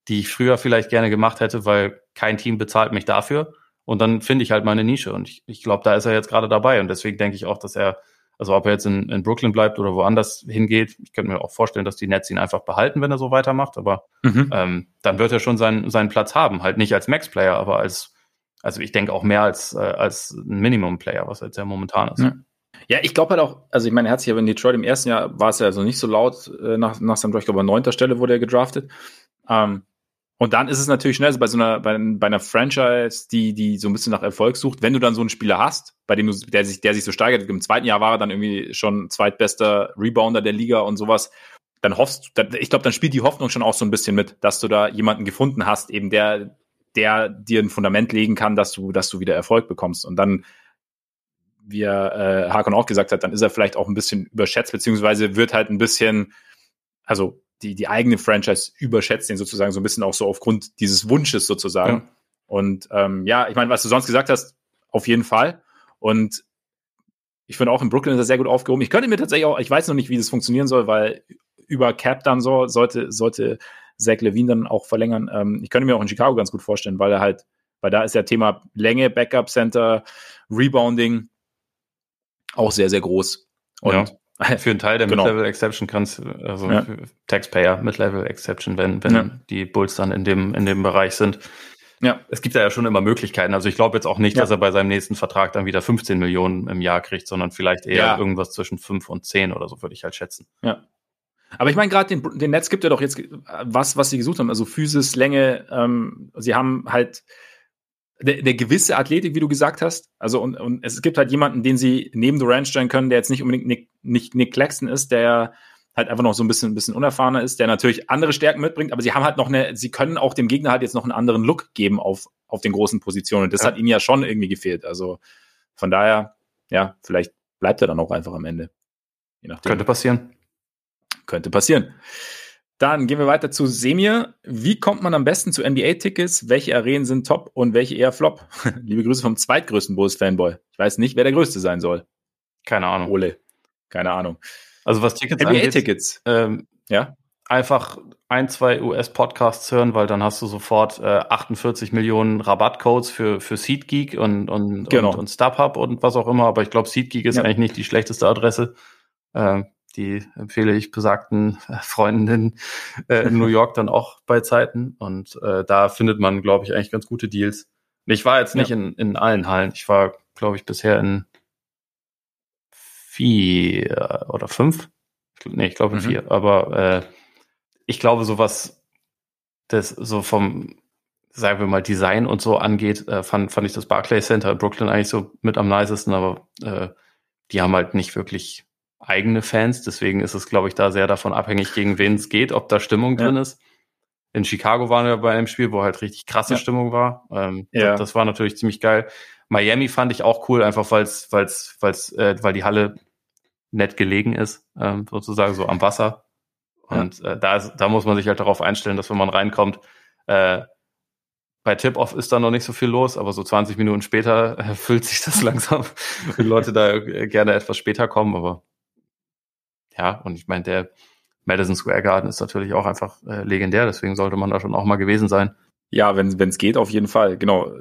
die ich früher vielleicht gerne gemacht hätte, weil kein Team bezahlt mich dafür. und dann finde ich halt meine Nische. Und ich, ich glaube, da ist er jetzt gerade dabei. Und deswegen denke ich auch, dass er, also ob er jetzt in, in Brooklyn bleibt oder woanders hingeht, ich könnte mir auch vorstellen, dass die Nets ihn einfach behalten, wenn er so weitermacht. Aber mhm. ähm, dann wird er schon seinen, seinen Platz haben. Halt nicht als Max-Player, aber als, also ich denke auch mehr als, äh, als ein Minimum-Player, was jetzt ja momentan ist. Ja. Ja, ich glaube halt auch, also ich meine, er hat sich ja in Detroit im ersten Jahr war es ja also nicht so laut äh, nach, nach seinem Draft, ich glaube, an neunter Stelle wurde er gedraftet. Ähm, und dann ist es natürlich schnell so bei so einer, bei, bei, einer Franchise, die, die so ein bisschen nach Erfolg sucht, wenn du dann so einen Spieler hast, bei dem du, der sich, der sich so steigert, im zweiten Jahr war er dann irgendwie schon zweitbester Rebounder der Liga und sowas, dann hoffst du, ich glaube, dann spielt die Hoffnung schon auch so ein bisschen mit, dass du da jemanden gefunden hast, eben der, der dir ein Fundament legen kann, dass du, dass du wieder Erfolg bekommst. Und dann, wie er, äh, Hakon auch gesagt hat, dann ist er vielleicht auch ein bisschen überschätzt, beziehungsweise wird halt ein bisschen, also die, die eigene Franchise überschätzt den sozusagen so ein bisschen auch so aufgrund dieses Wunsches sozusagen. Ja. Und ähm, ja, ich meine, was du sonst gesagt hast, auf jeden Fall. Und ich finde auch in Brooklyn ist er sehr gut aufgehoben. Ich könnte mir tatsächlich auch, ich weiß noch nicht, wie das funktionieren soll, weil über Cap dann so sollte, sollte Zach Levine dann auch verlängern. Ähm, ich könnte mir auch in Chicago ganz gut vorstellen, weil er halt, weil da ist ja Thema Länge, Backup Center, Rebounding auch sehr, sehr groß. Und ja. Für einen Teil der genau. Mid-Level Exception kannst also ja. Taxpayer Mid-Level Exception, wenn, wenn ja. die Bulls dann in dem, in dem Bereich sind. Ja. Es gibt ja schon immer Möglichkeiten. Also ich glaube jetzt auch nicht, ja. dass er bei seinem nächsten Vertrag dann wieder 15 Millionen im Jahr kriegt, sondern vielleicht eher ja. irgendwas zwischen 5 und 10 oder so, würde ich halt schätzen. Ja. Aber ich meine, gerade den, den Netz gibt ja doch jetzt was, was sie gesucht haben. Also Physis, Länge, ähm, sie haben halt der, der gewisse Athletik, wie du gesagt hast. Also und, und es gibt halt jemanden, den sie neben Durant stellen können, der jetzt nicht unbedingt Nick, nicht Nick Claxton ist, der halt einfach noch so ein bisschen, ein bisschen unerfahrener ist, der natürlich andere Stärken mitbringt, aber sie haben halt noch eine, sie können auch dem Gegner halt jetzt noch einen anderen Look geben auf, auf den großen Positionen. Und das ja. hat ihnen ja schon irgendwie gefehlt. Also von daher, ja, vielleicht bleibt er dann auch einfach am Ende. Könnte passieren. Könnte passieren. Dann gehen wir weiter zu Semir. Wie kommt man am besten zu NBA-Tickets? Welche Arenen sind top und welche eher flop? Liebe Grüße vom zweitgrößten Bulls-Fanboy. Ich weiß nicht, wer der größte sein soll. Keine Ahnung. Ole. Keine Ahnung. Also was Tickets NBA-Tickets. Ähm, ja. Einfach ein, zwei US-Podcasts hören, weil dann hast du sofort äh, 48 Millionen Rabattcodes für, für SeatGeek und, und, genau. und, und StubHub und was auch immer. Aber ich glaube, SeatGeek ist ja. eigentlich nicht die schlechteste Adresse. Ähm, die empfehle ich besagten äh, Freundinnen äh, in New York dann auch bei Zeiten. Und äh, da findet man, glaube ich, eigentlich ganz gute Deals. Ich war jetzt nicht ja. in, in allen Hallen. Ich war, glaube ich, bisher in vier oder fünf. Nee, ich glaube in mhm. vier. Aber äh, ich glaube, sowas, das so vom, sagen wir mal, Design und so angeht, äh, fand, fand ich das Barclays Center in Brooklyn eigentlich so mit am nicesten, aber äh, die haben halt nicht wirklich eigene Fans. Deswegen ist es, glaube ich, da sehr davon abhängig, gegen wen es geht, ob da Stimmung ja. drin ist. In Chicago waren wir bei einem Spiel, wo halt richtig krasse ja. Stimmung war. Ähm, ja. das, war natürlich ziemlich geil. Miami fand ich auch cool, einfach weil's, weil's, weil's, äh, weil die Halle nett gelegen ist, ähm, sozusagen so am Wasser. Und äh, da, ist, da muss man sich halt darauf einstellen, dass wenn man reinkommt, äh, bei Tip-Off ist da noch nicht so viel los, aber so 20 Minuten später äh, füllt sich das langsam, wenn Leute da äh, gerne etwas später kommen, aber ja, und ich meine, der Madison Square Garden ist natürlich auch einfach äh, legendär, deswegen sollte man da schon auch mal gewesen sein. Ja, wenn es geht, auf jeden Fall. Genau.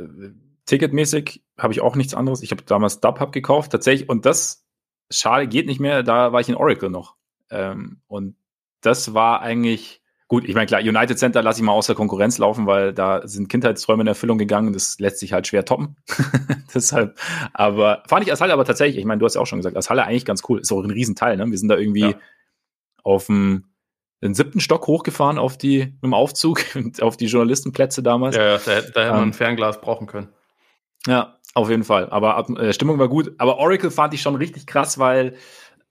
Ticketmäßig habe ich auch nichts anderes. Ich habe damals DubHub gekauft, tatsächlich. Und das, schade, geht nicht mehr. Da war ich in Oracle noch. Ähm, und das war eigentlich, gut, ich meine, klar, United Center lasse ich mal außer Konkurrenz laufen, weil da sind Kindheitsträume in Erfüllung gegangen. Das lässt sich halt schwer toppen. Deshalb, aber fand ich als Halle aber tatsächlich, ich meine, du hast ja auch schon gesagt, als Halle eigentlich ganz cool. Ist auch ein Riesenteil, ne? Wir sind da irgendwie ja. auf dem den siebten Stock hochgefahren auf die, mit dem Aufzug, auf die Journalistenplätze damals. Ja, ja da, da hätte man ähm, ein Fernglas brauchen können. Ja, auf jeden Fall. Aber äh, Stimmung war gut. Aber Oracle fand ich schon richtig krass, weil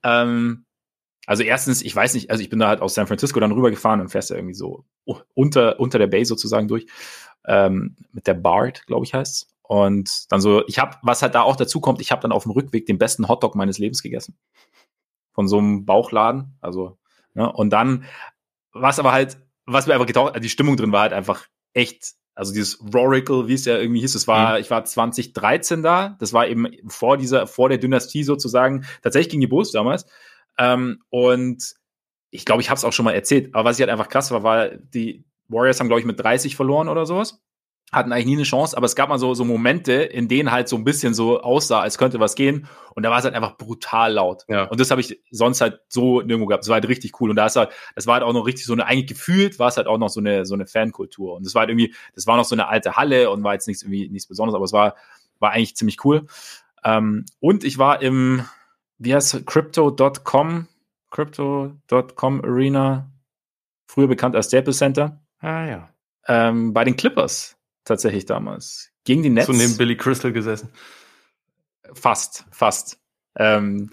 ähm, also erstens, ich weiß nicht, also ich bin da halt aus San Francisco dann rübergefahren und fährst ja irgendwie so unter, unter der Bay sozusagen durch. Ähm, mit der BART, glaube ich, heißt Und dann so, ich habe, was halt da auch dazu kommt, ich habe dann auf dem Rückweg den besten Hotdog meines Lebens gegessen. Von so einem Bauchladen. Also, ne? Und dann, was aber halt, was mir einfach getaucht, die Stimmung drin war halt einfach echt also dieses Rorical, wie es ja irgendwie hieß, das war, mhm. ich war 2013 da, das war eben vor dieser, vor der Dynastie sozusagen, tatsächlich gegen die Bulls damals. Ähm, und ich glaube, ich habe es auch schon mal erzählt, aber was ich halt einfach krass war, war, die Warriors haben, glaube ich, mit 30 verloren oder sowas. hatten eigentlich nie eine Chance, aber es gab mal so, so Momente, in denen halt so ein bisschen so aussah, als könnte was gehen. Und da war es halt einfach brutal laut. Ja. Und das habe ich sonst halt so nirgendwo gehabt. Das war halt richtig cool. Und da ist halt, das war halt auch noch richtig so eine, eigentlich gefühlt war es halt auch noch so eine, so eine Fankultur. Und das war halt irgendwie, das war noch so eine alte Halle und war jetzt nichts irgendwie nichts Besonderes, aber es war, war eigentlich ziemlich cool. Ähm, und ich war im, wie heißt Crypto.com, Crypto.com Arena, früher bekannt als Staples Center, Ah ja. ähm, bei den Clippers tatsächlich damals. Gegen die Nets. So neben Billy Crystal gesessen. Fast, fast. Ähm,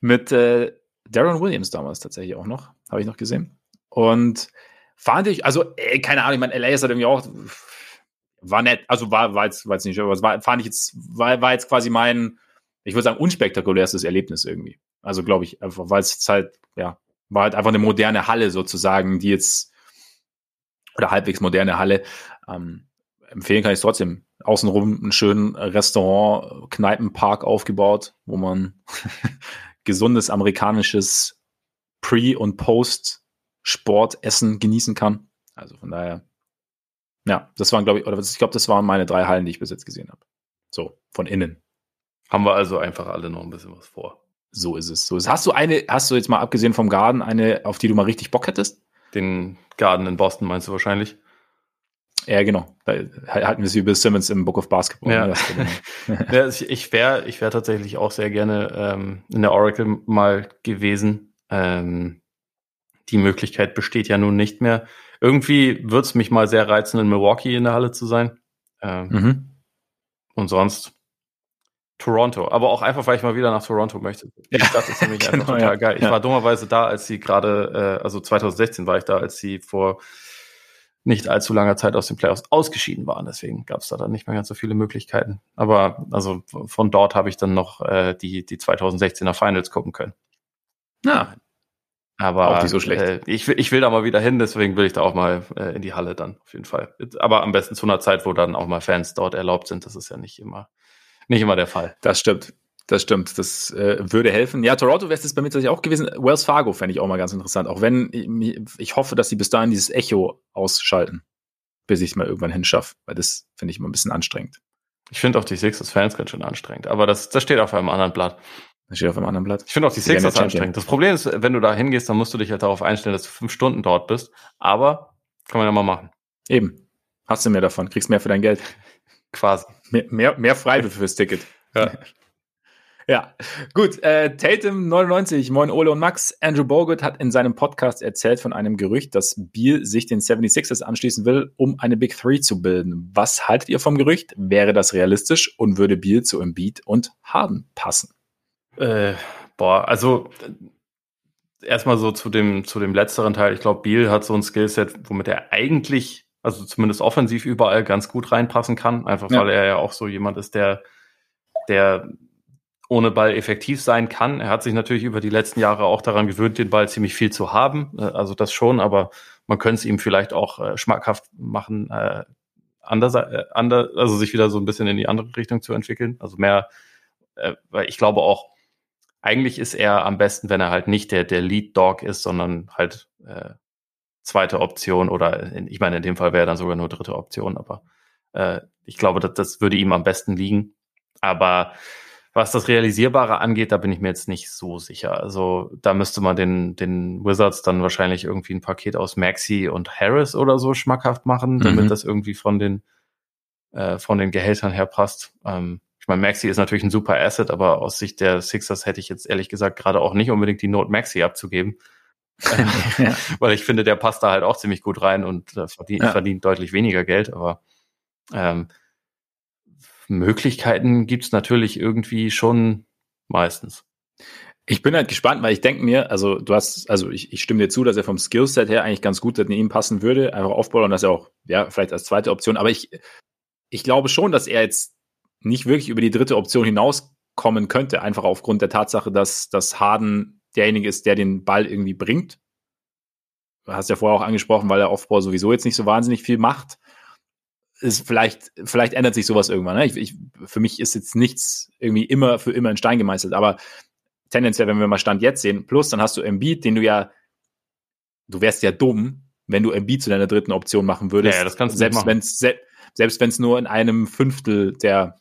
mit äh, Darren Williams damals tatsächlich auch noch, habe ich noch gesehen. Und fand ich, also, ey, keine Ahnung, ich meine, LA ist halt irgendwie auch, war nett, also war, war jetzt, war jetzt nicht, aber es war, fand ich jetzt, war, war jetzt quasi mein, ich würde sagen, unspektakulärstes Erlebnis irgendwie. Also glaube ich, einfach, weil es halt, ja, war halt einfach eine moderne Halle sozusagen, die jetzt, oder halbwegs moderne Halle. Ähm, empfehlen kann ich trotzdem. Außenrum einen schönen Restaurant, Kneipenpark aufgebaut, wo man gesundes amerikanisches Pre- und Post-Sportessen genießen kann. Also von daher, ja, das waren, glaube ich, oder ich glaube, das waren meine drei Hallen, die ich bis jetzt gesehen habe. So, von innen. Haben wir also einfach alle noch ein bisschen was vor. So ist es. So ist es. Hast du eine, hast du jetzt mal abgesehen vom Garden eine, auf die du mal richtig Bock hättest? Den Garden in Boston meinst du wahrscheinlich? Ja, genau. Da halten wir es wie Bill Simmons im Book of Basketball. Ja. ja, ich ich wäre ich wär tatsächlich auch sehr gerne ähm, in der Oracle mal gewesen. Ähm, die Möglichkeit besteht ja nun nicht mehr. Irgendwie würde es mich mal sehr reizen, in Milwaukee in der Halle zu sein. Ähm, mhm. Und sonst Toronto. Aber auch einfach, weil ich mal wieder nach Toronto möchte. Die Ja, Stadt ist mich genau, einfach total ja. geil. Ich Ja. war dummerweise da, als sie gerade, äh, also 2016 war ich da, als sie vor nicht allzu langer Zeit aus den Playoffs ausgeschieden waren. Deswegen gab es da dann nicht mehr ganz so viele Möglichkeiten. Aber also von dort habe ich dann noch äh, die, die 2016er Finals gucken können. Ja, Aber Auch nicht so schlecht. Äh, ich, will, ich will da mal wieder hin, deswegen will ich da auch mal äh, in die Halle dann, auf jeden Fall. Aber am besten zu einer Zeit, wo dann auch mal Fans dort erlaubt sind. Das ist ja nicht immer, nicht immer der Fall. das stimmt. Das stimmt. Das äh, würde helfen. Ja, Toronto wäre es bei mir tatsächlich auch gewesen. Wells Fargo fände ich auch mal ganz interessant. Auch wenn ich, ich hoffe, dass sie bis dahin dieses Echo ausschalten, bis ich es mal irgendwann hinschaffe. Weil das finde ich immer ein bisschen anstrengend. Ich finde auch die Sixers Fans ganz schön anstrengend, aber das, das steht auf einem anderen Blatt. Das steht auf einem anderen Blatt. Ich finde auch die werden Sixers anstrengend. Das Problem ist, wenn du da hingehst, dann musst du dich halt darauf einstellen, dass du fünf Stunden dort bist. Aber kann man ja mal machen. Eben. Hast du mehr davon, kriegst mehr für dein Geld. Quasi. Mehr, mehr, mehr Freiwürfe fürs Ticket. Ja. Ja, gut. Äh, Tatum 99, moin Ole und Max. Andrew Bogut hat in seinem Podcast erzählt von einem Gerücht, dass Beal sich den 76ers anschließen will, um eine Big Three zu bilden. Was haltet ihr vom Gerücht? Wäre das realistisch und würde Beal zu Embiid und Harden passen? Äh, boah, also erstmal so zu dem, zu dem letzteren Teil. Ich glaube, Beal hat so ein Skillset, womit er eigentlich, also zumindest offensiv überall ganz gut reinpassen kann. Einfach Ja. weil er ja auch so jemand ist, der, der ohne Ball effektiv sein kann. Er hat sich natürlich über die letzten Jahre auch daran gewöhnt, den Ball ziemlich viel zu haben. Äh, Also das schon, aber man könnte es ihm vielleicht auch äh, schmackhaft machen, äh, anders, äh, anders, also sich wieder so ein bisschen in die andere Richtung zu entwickeln. Also mehr, äh, weil ich glaube auch, eigentlich ist er am besten, wenn er halt nicht der, der Lead Dog ist, sondern halt äh, zweite Option oder in, ich meine, in dem Fall wäre dann sogar nur dritte Option, aber äh, ich glaube, das, das würde ihm am besten liegen. Aber was das Realisierbare angeht, da bin ich mir jetzt nicht so sicher. Also da müsste man den, den Wizards dann wahrscheinlich irgendwie ein Paket aus Maxi und Harris oder so schmackhaft machen, damit Mhm. das irgendwie von den, äh, von den Gehältern her passt. Ähm, ich meine, Maxi ist natürlich ein super Asset, aber aus Sicht der Sixers hätte ich jetzt ehrlich gesagt gerade auch nicht unbedingt die Not Maxi abzugeben. Ja. Weil ich finde, der passt da halt auch ziemlich gut rein und äh, verdient, Ja. verdient deutlich weniger Geld, aber ähm, Möglichkeiten gibt's natürlich irgendwie schon meistens. Ich bin halt gespannt, weil ich denke mir, also du hast, also ich, ich stimme dir zu, dass er vom Skillset her eigentlich ganz gut in ihm passen würde, einfach aufbauen und dass er auch, ja, vielleicht als zweite Option, aber ich, ich glaube schon, dass er jetzt nicht wirklich über die dritte Option hinauskommen könnte, einfach aufgrund der Tatsache, dass, dass Harden derjenige ist, der den Ball irgendwie bringt. Du hast ja vorher auch angesprochen, weil der Aufbau sowieso jetzt nicht so wahnsinnig viel macht. Ist vielleicht, vielleicht ändert sich sowas irgendwann. Ne? Ich, ich, für mich ist jetzt nichts irgendwie immer für immer in Stein gemeißelt, aber tendenziell, wenn wir mal Stand jetzt sehen, plus dann hast du Embiid, den du ja, du wärst ja dumm, wenn du Embiid zu deiner dritten Option machen würdest. Ja, ja, das kannst du selbst wenn se Selbst wenn es nur in einem Fünftel der,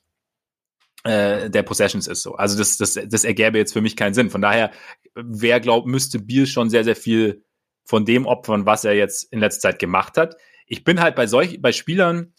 äh, der Possessions ist so. Also das, das, das ergäbe jetzt für mich keinen Sinn. Von daher, wer glaubt, müsste Biel schon sehr, sehr viel von dem opfern, was er jetzt in letzter Zeit gemacht hat. Ich bin halt bei solch, bei Spielern,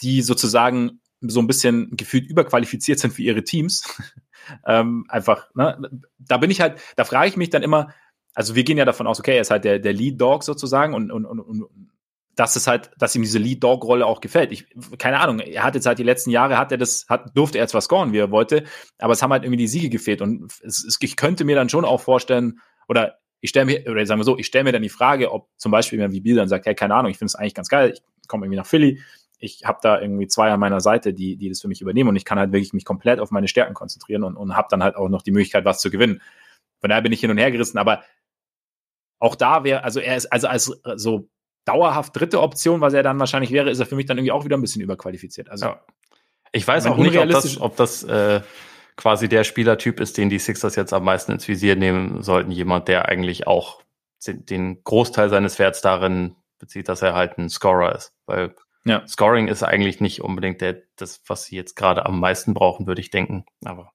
die sozusagen so ein bisschen gefühlt überqualifiziert sind für ihre Teams. ähm, einfach, ne? Da bin ich halt, da frage ich mich dann immer, also wir gehen ja davon aus, okay, er ist halt der, der Lead Dog sozusagen und, und, und, und dass es halt, dass ihm diese Lead Dog Rolle auch gefällt. Ich, keine Ahnung, er hat jetzt halt die letzten Jahre, hat er das, hat, durfte er zwar scoren, wie er wollte, aber es haben halt irgendwie die Siege gefehlt und es, es, ich könnte mir dann schon auch vorstellen, oder ich stelle mir, oder sagen wir so, ich stelle mir dann die Frage, ob zum Beispiel jemand wie Bill dann sagt, hey, keine Ahnung, ich finde es eigentlich ganz geil, ich komme irgendwie nach Philly, ich habe da irgendwie zwei an meiner Seite, die, die das für mich übernehmen und ich kann halt wirklich mich komplett auf meine Stärken konzentrieren und, und habe dann halt auch noch die Möglichkeit, was zu gewinnen. Von daher bin ich hin und her gerissen, aber auch da wäre, also er ist, also als so dauerhaft dritte Option, was er dann wahrscheinlich wäre, ist er für mich dann irgendwie auch wieder ein bisschen überqualifiziert. Also ja. ich weiß auch nicht, ob das, ob das äh, quasi der Spielertyp ist, den die Sixers jetzt am meisten ins Visier nehmen sollten. Jemand, der eigentlich auch den Großteil seines Werts darin bezieht, dass er halt ein Scorer ist. Weil ja. Scoring ist eigentlich nicht unbedingt der, das, was sie jetzt gerade am meisten brauchen, würde ich denken. Aber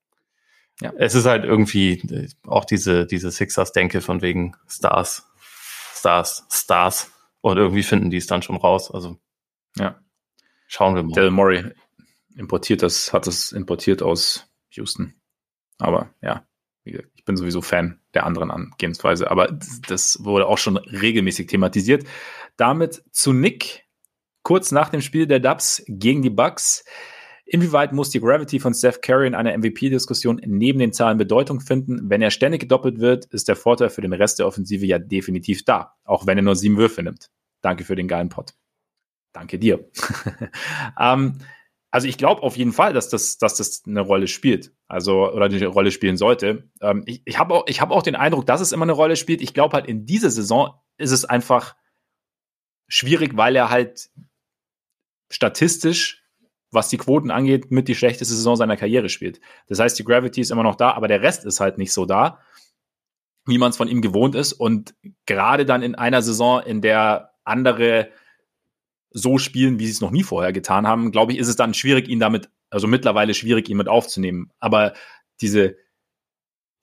ja. es ist halt irgendwie äh, auch diese, diese Sixers-Denke von wegen Stars, Stars, Stars. Und irgendwie finden die es dann schon raus. Also ja. Schauen wir mal. Del Murray importiert das, hat es importiert aus Houston. Aber ja, ich bin sowieso Fan der anderen Angehensweise. Aber das wurde auch schon regelmäßig thematisiert. Damit zu Nick, kurz nach dem Spiel der Dubs gegen die Bucks. Inwieweit muss die Gravity von Steph Curry in einer MVP-Diskussion neben den Zahlen Bedeutung finden? Wenn er ständig gedoppelt wird, ist der Vorteil für den Rest der Offensive ja definitiv da, auch wenn er nur sieben Würfe nimmt. Danke für den geilen Pod. Danke dir. ähm, also ich glaube auf jeden Fall, dass das, dass das eine Rolle spielt. Also, oder eine Rolle spielen sollte. Ähm, ich ich habe auch, hab auch den Eindruck, dass es immer eine Rolle spielt. Ich glaube halt, in dieser Saison ist es einfach schwierig, weil er halt statistisch, was die Quoten angeht, mit die schlechteste Saison seiner Karriere spielt. Das heißt, die Gravity ist immer noch da, aber der Rest ist halt nicht so da, wie man es von ihm gewohnt ist. Und gerade dann in einer Saison, in der andere so spielen, wie sie es noch nie vorher getan haben, glaube ich, ist es dann schwierig, ihn damit, also mittlerweile schwierig, ihn mit aufzunehmen. Aber diese,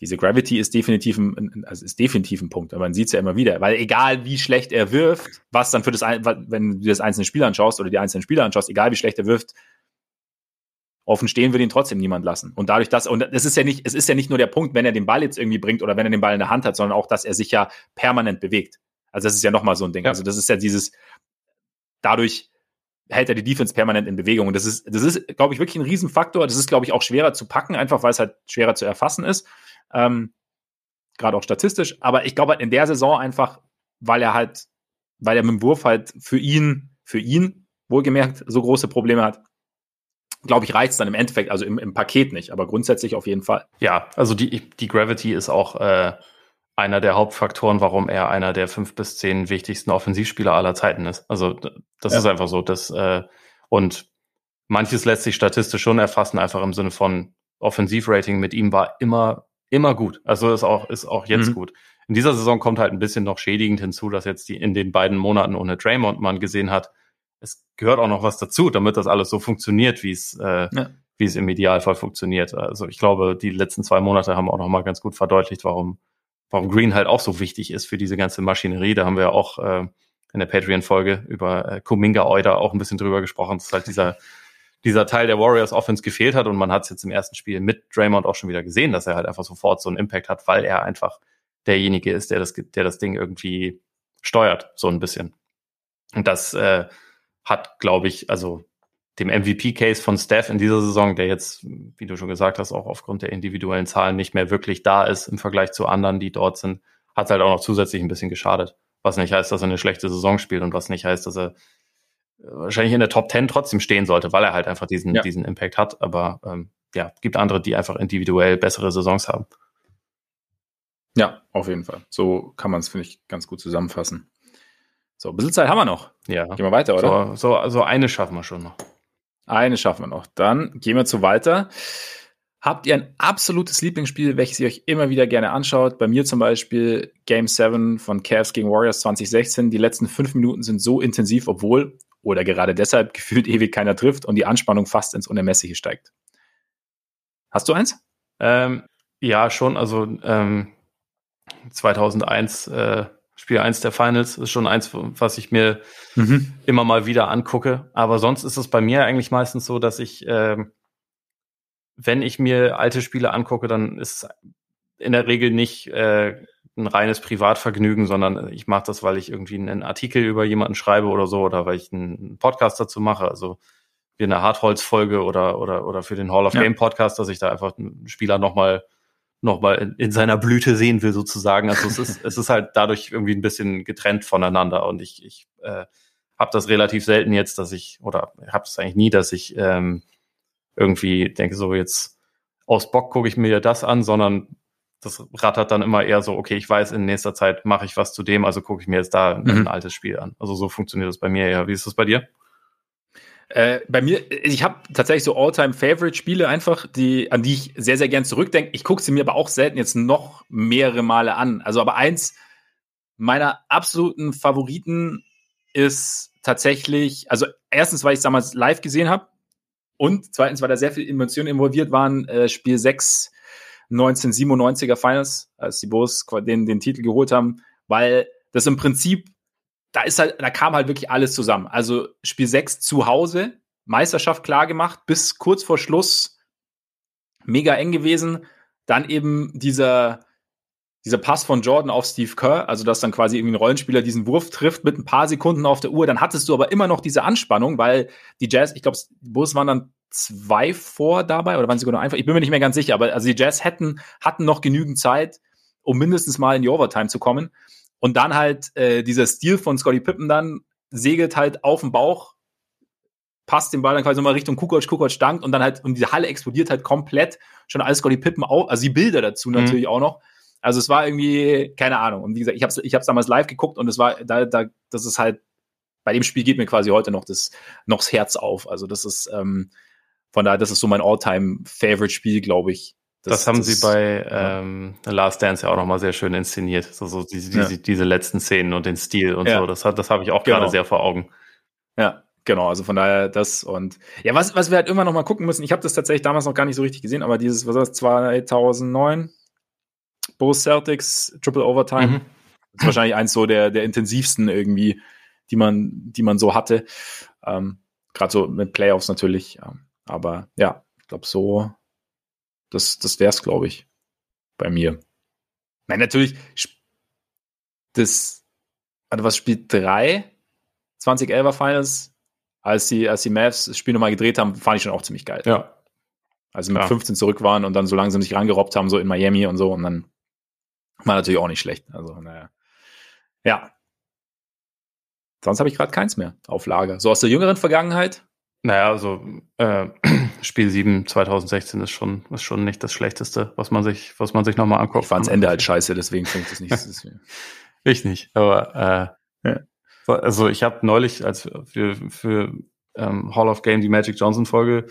diese Gravity ist definitiv ein, also ist definitiv ein Punkt, aber man sieht es ja immer wieder, weil egal wie schlecht er wirft, was dann für das, wenn du das einzelne Spiel anschaust oder die einzelnen Spieler anschaust, egal wie schlecht er wirft, offen stehen wird ihn trotzdem niemand lassen. Und dadurch, dass, und es ist ja nicht, es ist ja nicht nur der Punkt, wenn er den Ball jetzt irgendwie bringt oder wenn er den Ball in der Hand hat, sondern auch, dass er sich ja permanent bewegt. Also das ist ja nochmal so ein Ding. Ja. Also das ist ja dieses, dadurch hält er die Defense permanent in Bewegung. Und das ist, das ist, glaube ich, wirklich ein Riesenfaktor. Das ist, glaube ich, auch schwerer zu packen, einfach weil es halt schwerer zu erfassen ist. Ähm, Gerade auch statistisch. Aber ich glaube halt in der Saison einfach, weil er halt, weil er mit dem Wurf halt für ihn, für ihn, wohlgemerkt, so große Probleme hat, glaube ich, reicht es dann im Endeffekt, also im, im Paket nicht, aber grundsätzlich auf jeden Fall. Ja, also die, die Gravity ist auch äh, einer der Hauptfaktoren, warum er einer der fünf bis zehn wichtigsten Offensivspieler aller Zeiten ist. Also das ja. ist einfach so. Dass, äh, und manches lässt sich statistisch schon erfassen, einfach im Sinne von Offensivrating mit ihm war immer, immer gut. Also ist auch, ist auch jetzt mhm. gut. In dieser Saison kommt halt ein bisschen noch schädigend hinzu, dass jetzt die in den beiden Monaten ohne Draymond man gesehen hat, es gehört auch noch was dazu, damit das alles so funktioniert, wie es, äh, ja. wie es im Idealfall funktioniert. Also ich glaube, die letzten zwei Monate haben auch noch mal ganz gut verdeutlicht, warum warum Green halt auch so wichtig ist für diese ganze Maschinerie. Da haben wir ja auch äh, in der Patreon-Folge über äh, Kuminga Euda auch ein bisschen drüber gesprochen, dass halt dieser, dieser Teil der Warriors Offense gefehlt hat und man hat es jetzt im ersten Spiel mit Draymond auch schon wieder gesehen, dass er halt einfach sofort so einen Impact hat, weil er einfach derjenige ist, der das, der das Ding irgendwie steuert, so ein bisschen. Und das äh, hat, glaube ich, also dem MVP-Case von Steph in dieser Saison, der jetzt, wie du schon gesagt hast, auch aufgrund der individuellen Zahlen nicht mehr wirklich da ist im Vergleich zu anderen, die dort sind, hat halt auch noch zusätzlich ein bisschen geschadet. Was nicht heißt, dass er eine schlechte Saison spielt und was nicht heißt, dass er äh, wahrscheinlich in der Top 10 trotzdem stehen sollte, weil er halt einfach diesen, ja. diesen Impact hat. Aber ähm, ja, gibt andere, die einfach individuell bessere Saisons haben. Ja, auf jeden Fall. So kann man es, finde ich, ganz gut zusammenfassen. So, ein bisschen Zeit haben wir noch. Ja. Gehen wir weiter, oder? So, so, so eine schaffen wir schon noch. Eine schaffen wir noch. Dann gehen wir zu weiter. Habt ihr ein absolutes Lieblingsspiel, welches ihr euch immer wieder gerne anschaut? Bei mir zum Beispiel Game 7 von Cavs gegen Warriors 2016. Die letzten fünf Minuten sind so intensiv, obwohl oder gerade deshalb gefühlt ewig keiner trifft und die Anspannung fast ins Unermessliche steigt. Hast du eins? Ähm, ja, schon. Also ähm, 2001 äh, Spiel 1 der Finals ist schon eins, was ich mir mhm. immer mal wieder angucke. Aber sonst ist es bei mir eigentlich meistens so, dass ich, äh, wenn ich mir alte Spiele angucke, dann ist in der Regel nicht äh, ein reines Privatvergnügen, sondern ich mache das, weil ich irgendwie einen Artikel über jemanden schreibe oder so oder weil ich einen Podcast dazu mache. Also wie eine Hartholz-Folge oder, oder, oder für den Hall of ja. Game Podcast, dass ich da einfach einen Spieler nochmal noch mal in, in seiner Blüte sehen will, sozusagen. Also es ist, es ist halt dadurch irgendwie ein bisschen getrennt voneinander und ich, ich äh, habe das relativ selten jetzt, dass ich, oder habe es eigentlich nie, dass ich ähm, irgendwie denke, so jetzt aus Bock gucke ich mir das an, sondern das rattert dann immer eher so, okay, ich weiß, in nächster Zeit mache ich was zu dem, also gucke ich mir jetzt da mhm. ein altes Spiel an. Also so funktioniert das bei mir ja. Wie ist das bei dir? Äh, bei mir, ich habe tatsächlich so All-Time-Favorite-Spiele einfach, die, an die ich sehr, sehr gern zurückdenke. Ich gucke sie mir aber auch selten jetzt noch mehrere Male an. Also, aber eins meiner absoluten Favoriten ist tatsächlich, also erstens, weil ich es damals live gesehen habe und zweitens, weil da sehr viele Emotionen involviert waren, äh, Spiel 6 1997er Finals, als die Bulls den, den Titel geholt haben, weil das im Prinzip da ist halt, da kam halt wirklich alles zusammen. Also Spiel 6 zu Hause, Meisterschaft klar gemacht, bis kurz vor Schluss mega eng gewesen. Dann eben dieser, dieser Pass von Jordan auf Steve Kerr, also dass dann quasi irgendwie ein Rollenspieler diesen Wurf trifft mit ein paar Sekunden auf der Uhr, dann hattest du aber immer noch diese Anspannung, weil die Jazz, ich glaube, die Bulls waren dann zwei vor dabei oder waren sie sogar noch einfach, ich bin mir nicht mehr ganz sicher, aber also die Jazz hätten, hatten noch genügend Zeit, um mindestens mal in die Overtime zu kommen. Und dann halt äh, dieser Stil von Scotty Pippen dann segelt halt auf den Bauch, passt den Ball dann quasi nochmal Richtung Kukoc, Kukoc dankt und dann halt, und diese Halle explodiert halt komplett, schon alles Scotty Pippen auch, also die Bilder dazu mhm. natürlich auch noch. Also es war irgendwie, keine Ahnung. Und wie gesagt, ich habe es ich hab's damals live geguckt und es war, da, da, das ist halt, bei dem Spiel geht mir quasi heute noch das, noch das Herz auf. Also das ist, ähm, von daher, das ist so mein All-Time Favorite Spiel, glaube ich. Das, das haben das, sie bei ähm, Last Dance ja auch nochmal sehr schön inszeniert. So, so diese, diese, ja. diese letzten Szenen und den Stil und ja. so. Das, hat, das habe ich auch genau. gerade sehr vor Augen. Ja, genau. Also von daher das und ja, was, was wir halt immer noch mal gucken müssen. Ich habe das tatsächlich damals noch gar nicht so richtig gesehen, aber dieses, was war das, 2009 Bulls Celtics Triple Overtime. Mhm. Das ist wahrscheinlich eins so der, der intensivsten irgendwie, die man, die man so hatte. Ähm, Gerade so mit Playoffs natürlich. Aber ja, ich glaube so das, das wäre es, glaube ich, bei mir. Nein, natürlich, das, also was spielt 3, 2011er Finals, als die, als die Mavs das Spiel nochmal gedreht haben, fand ich schon auch ziemlich geil. Ja. Also mit ja. 15 zurück waren und dann so langsam sich rangerobbt haben, so in Miami und so, und dann war natürlich auch nicht schlecht. Also, naja. Ja. Sonst habe ich gerade keins mehr auf Lager. So aus der jüngeren Vergangenheit. Naja, also äh, Spiel 7 2016 ist schon, ist schon nicht das Schlechteste, was man sich, was man sich nochmal anguckt. Ich fand's Ende halt scheiße, deswegen ich das nicht. ich nicht, aber äh, ja. also ich habe neulich, als wir für ähm, Hall of Game die Magic Johnson Folge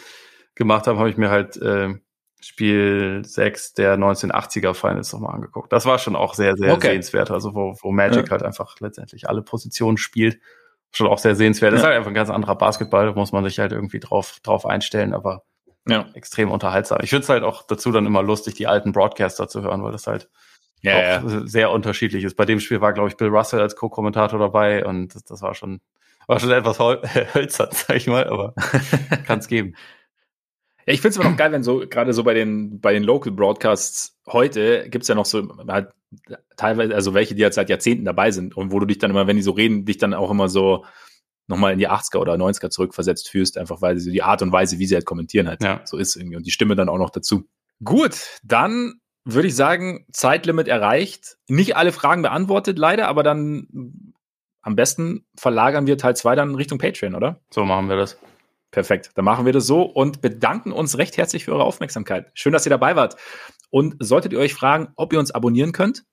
gemacht haben, habe ich mir halt äh, Spiel 6 der 1980er Finals nochmal angeguckt. Das war schon auch sehr, sehr okay. sehenswert, also wo, wo Magic ja. halt einfach letztendlich alle Positionen spielt schon auch sehr sehenswert. Ja. Das ist halt einfach ein ganz anderer Basketball, da muss man sich halt irgendwie drauf, drauf einstellen, aber ja. extrem unterhaltsam. Ich finde es halt auch dazu dann immer lustig, die alten Broadcaster zu hören, weil das halt ja, auch ja. sehr unterschiedlich ist. Bei dem Spiel war, glaube ich, Bill Russell als Co-Kommentator dabei und das, das, war schon, war schon etwas hölzern, sag ich mal, aber kann es geben. Ja, ich finde es immer noch geil, wenn so, gerade so bei den, bei den Local Broadcasts heute gibt's ja noch so halt teilweise, also welche, die halt seit Jahrzehnten dabei sind und wo du dich dann immer, wenn die so reden, dich dann auch immer so nochmal in die 80er oder 90er zurückversetzt fühlst, einfach weil sie so die Art und Weise, wie sie halt kommentieren halt ja. so ist irgendwie und die Stimme dann auch noch dazu. Gut, dann würde ich sagen, Zeitlimit erreicht. Nicht alle Fragen beantwortet, leider, aber dann am besten verlagern wir Teil 2 dann Richtung Patreon, oder? So machen wir das. Perfekt, dann machen wir das so und bedanken uns recht herzlich für eure Aufmerksamkeit. Schön, dass ihr dabei wart. Und solltet ihr euch fragen, ob ihr uns abonnieren könnt,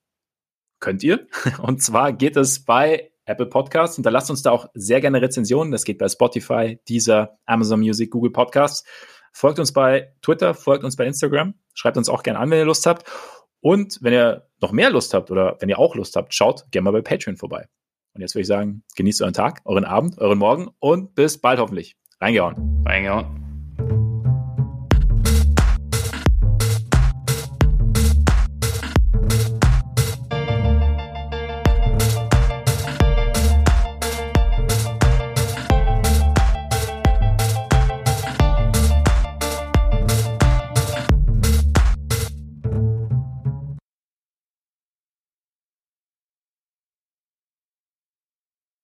könnt ihr. Und zwar geht es bei Apple Podcasts. Hinterlasst uns da auch sehr gerne Rezensionen. Das geht bei Spotify, Deezer, Amazon Music, Google Podcasts. Folgt uns bei Twitter, folgt uns bei Instagram. Schreibt uns auch gerne an, wenn ihr Lust habt. Und wenn ihr noch mehr Lust habt oder wenn ihr auch Lust habt, schaut gerne mal bei Patreon vorbei. Und jetzt würde ich sagen, genießt euren Tag, euren Abend, euren Morgen und bis bald hoffentlich. Bang on. Bang on.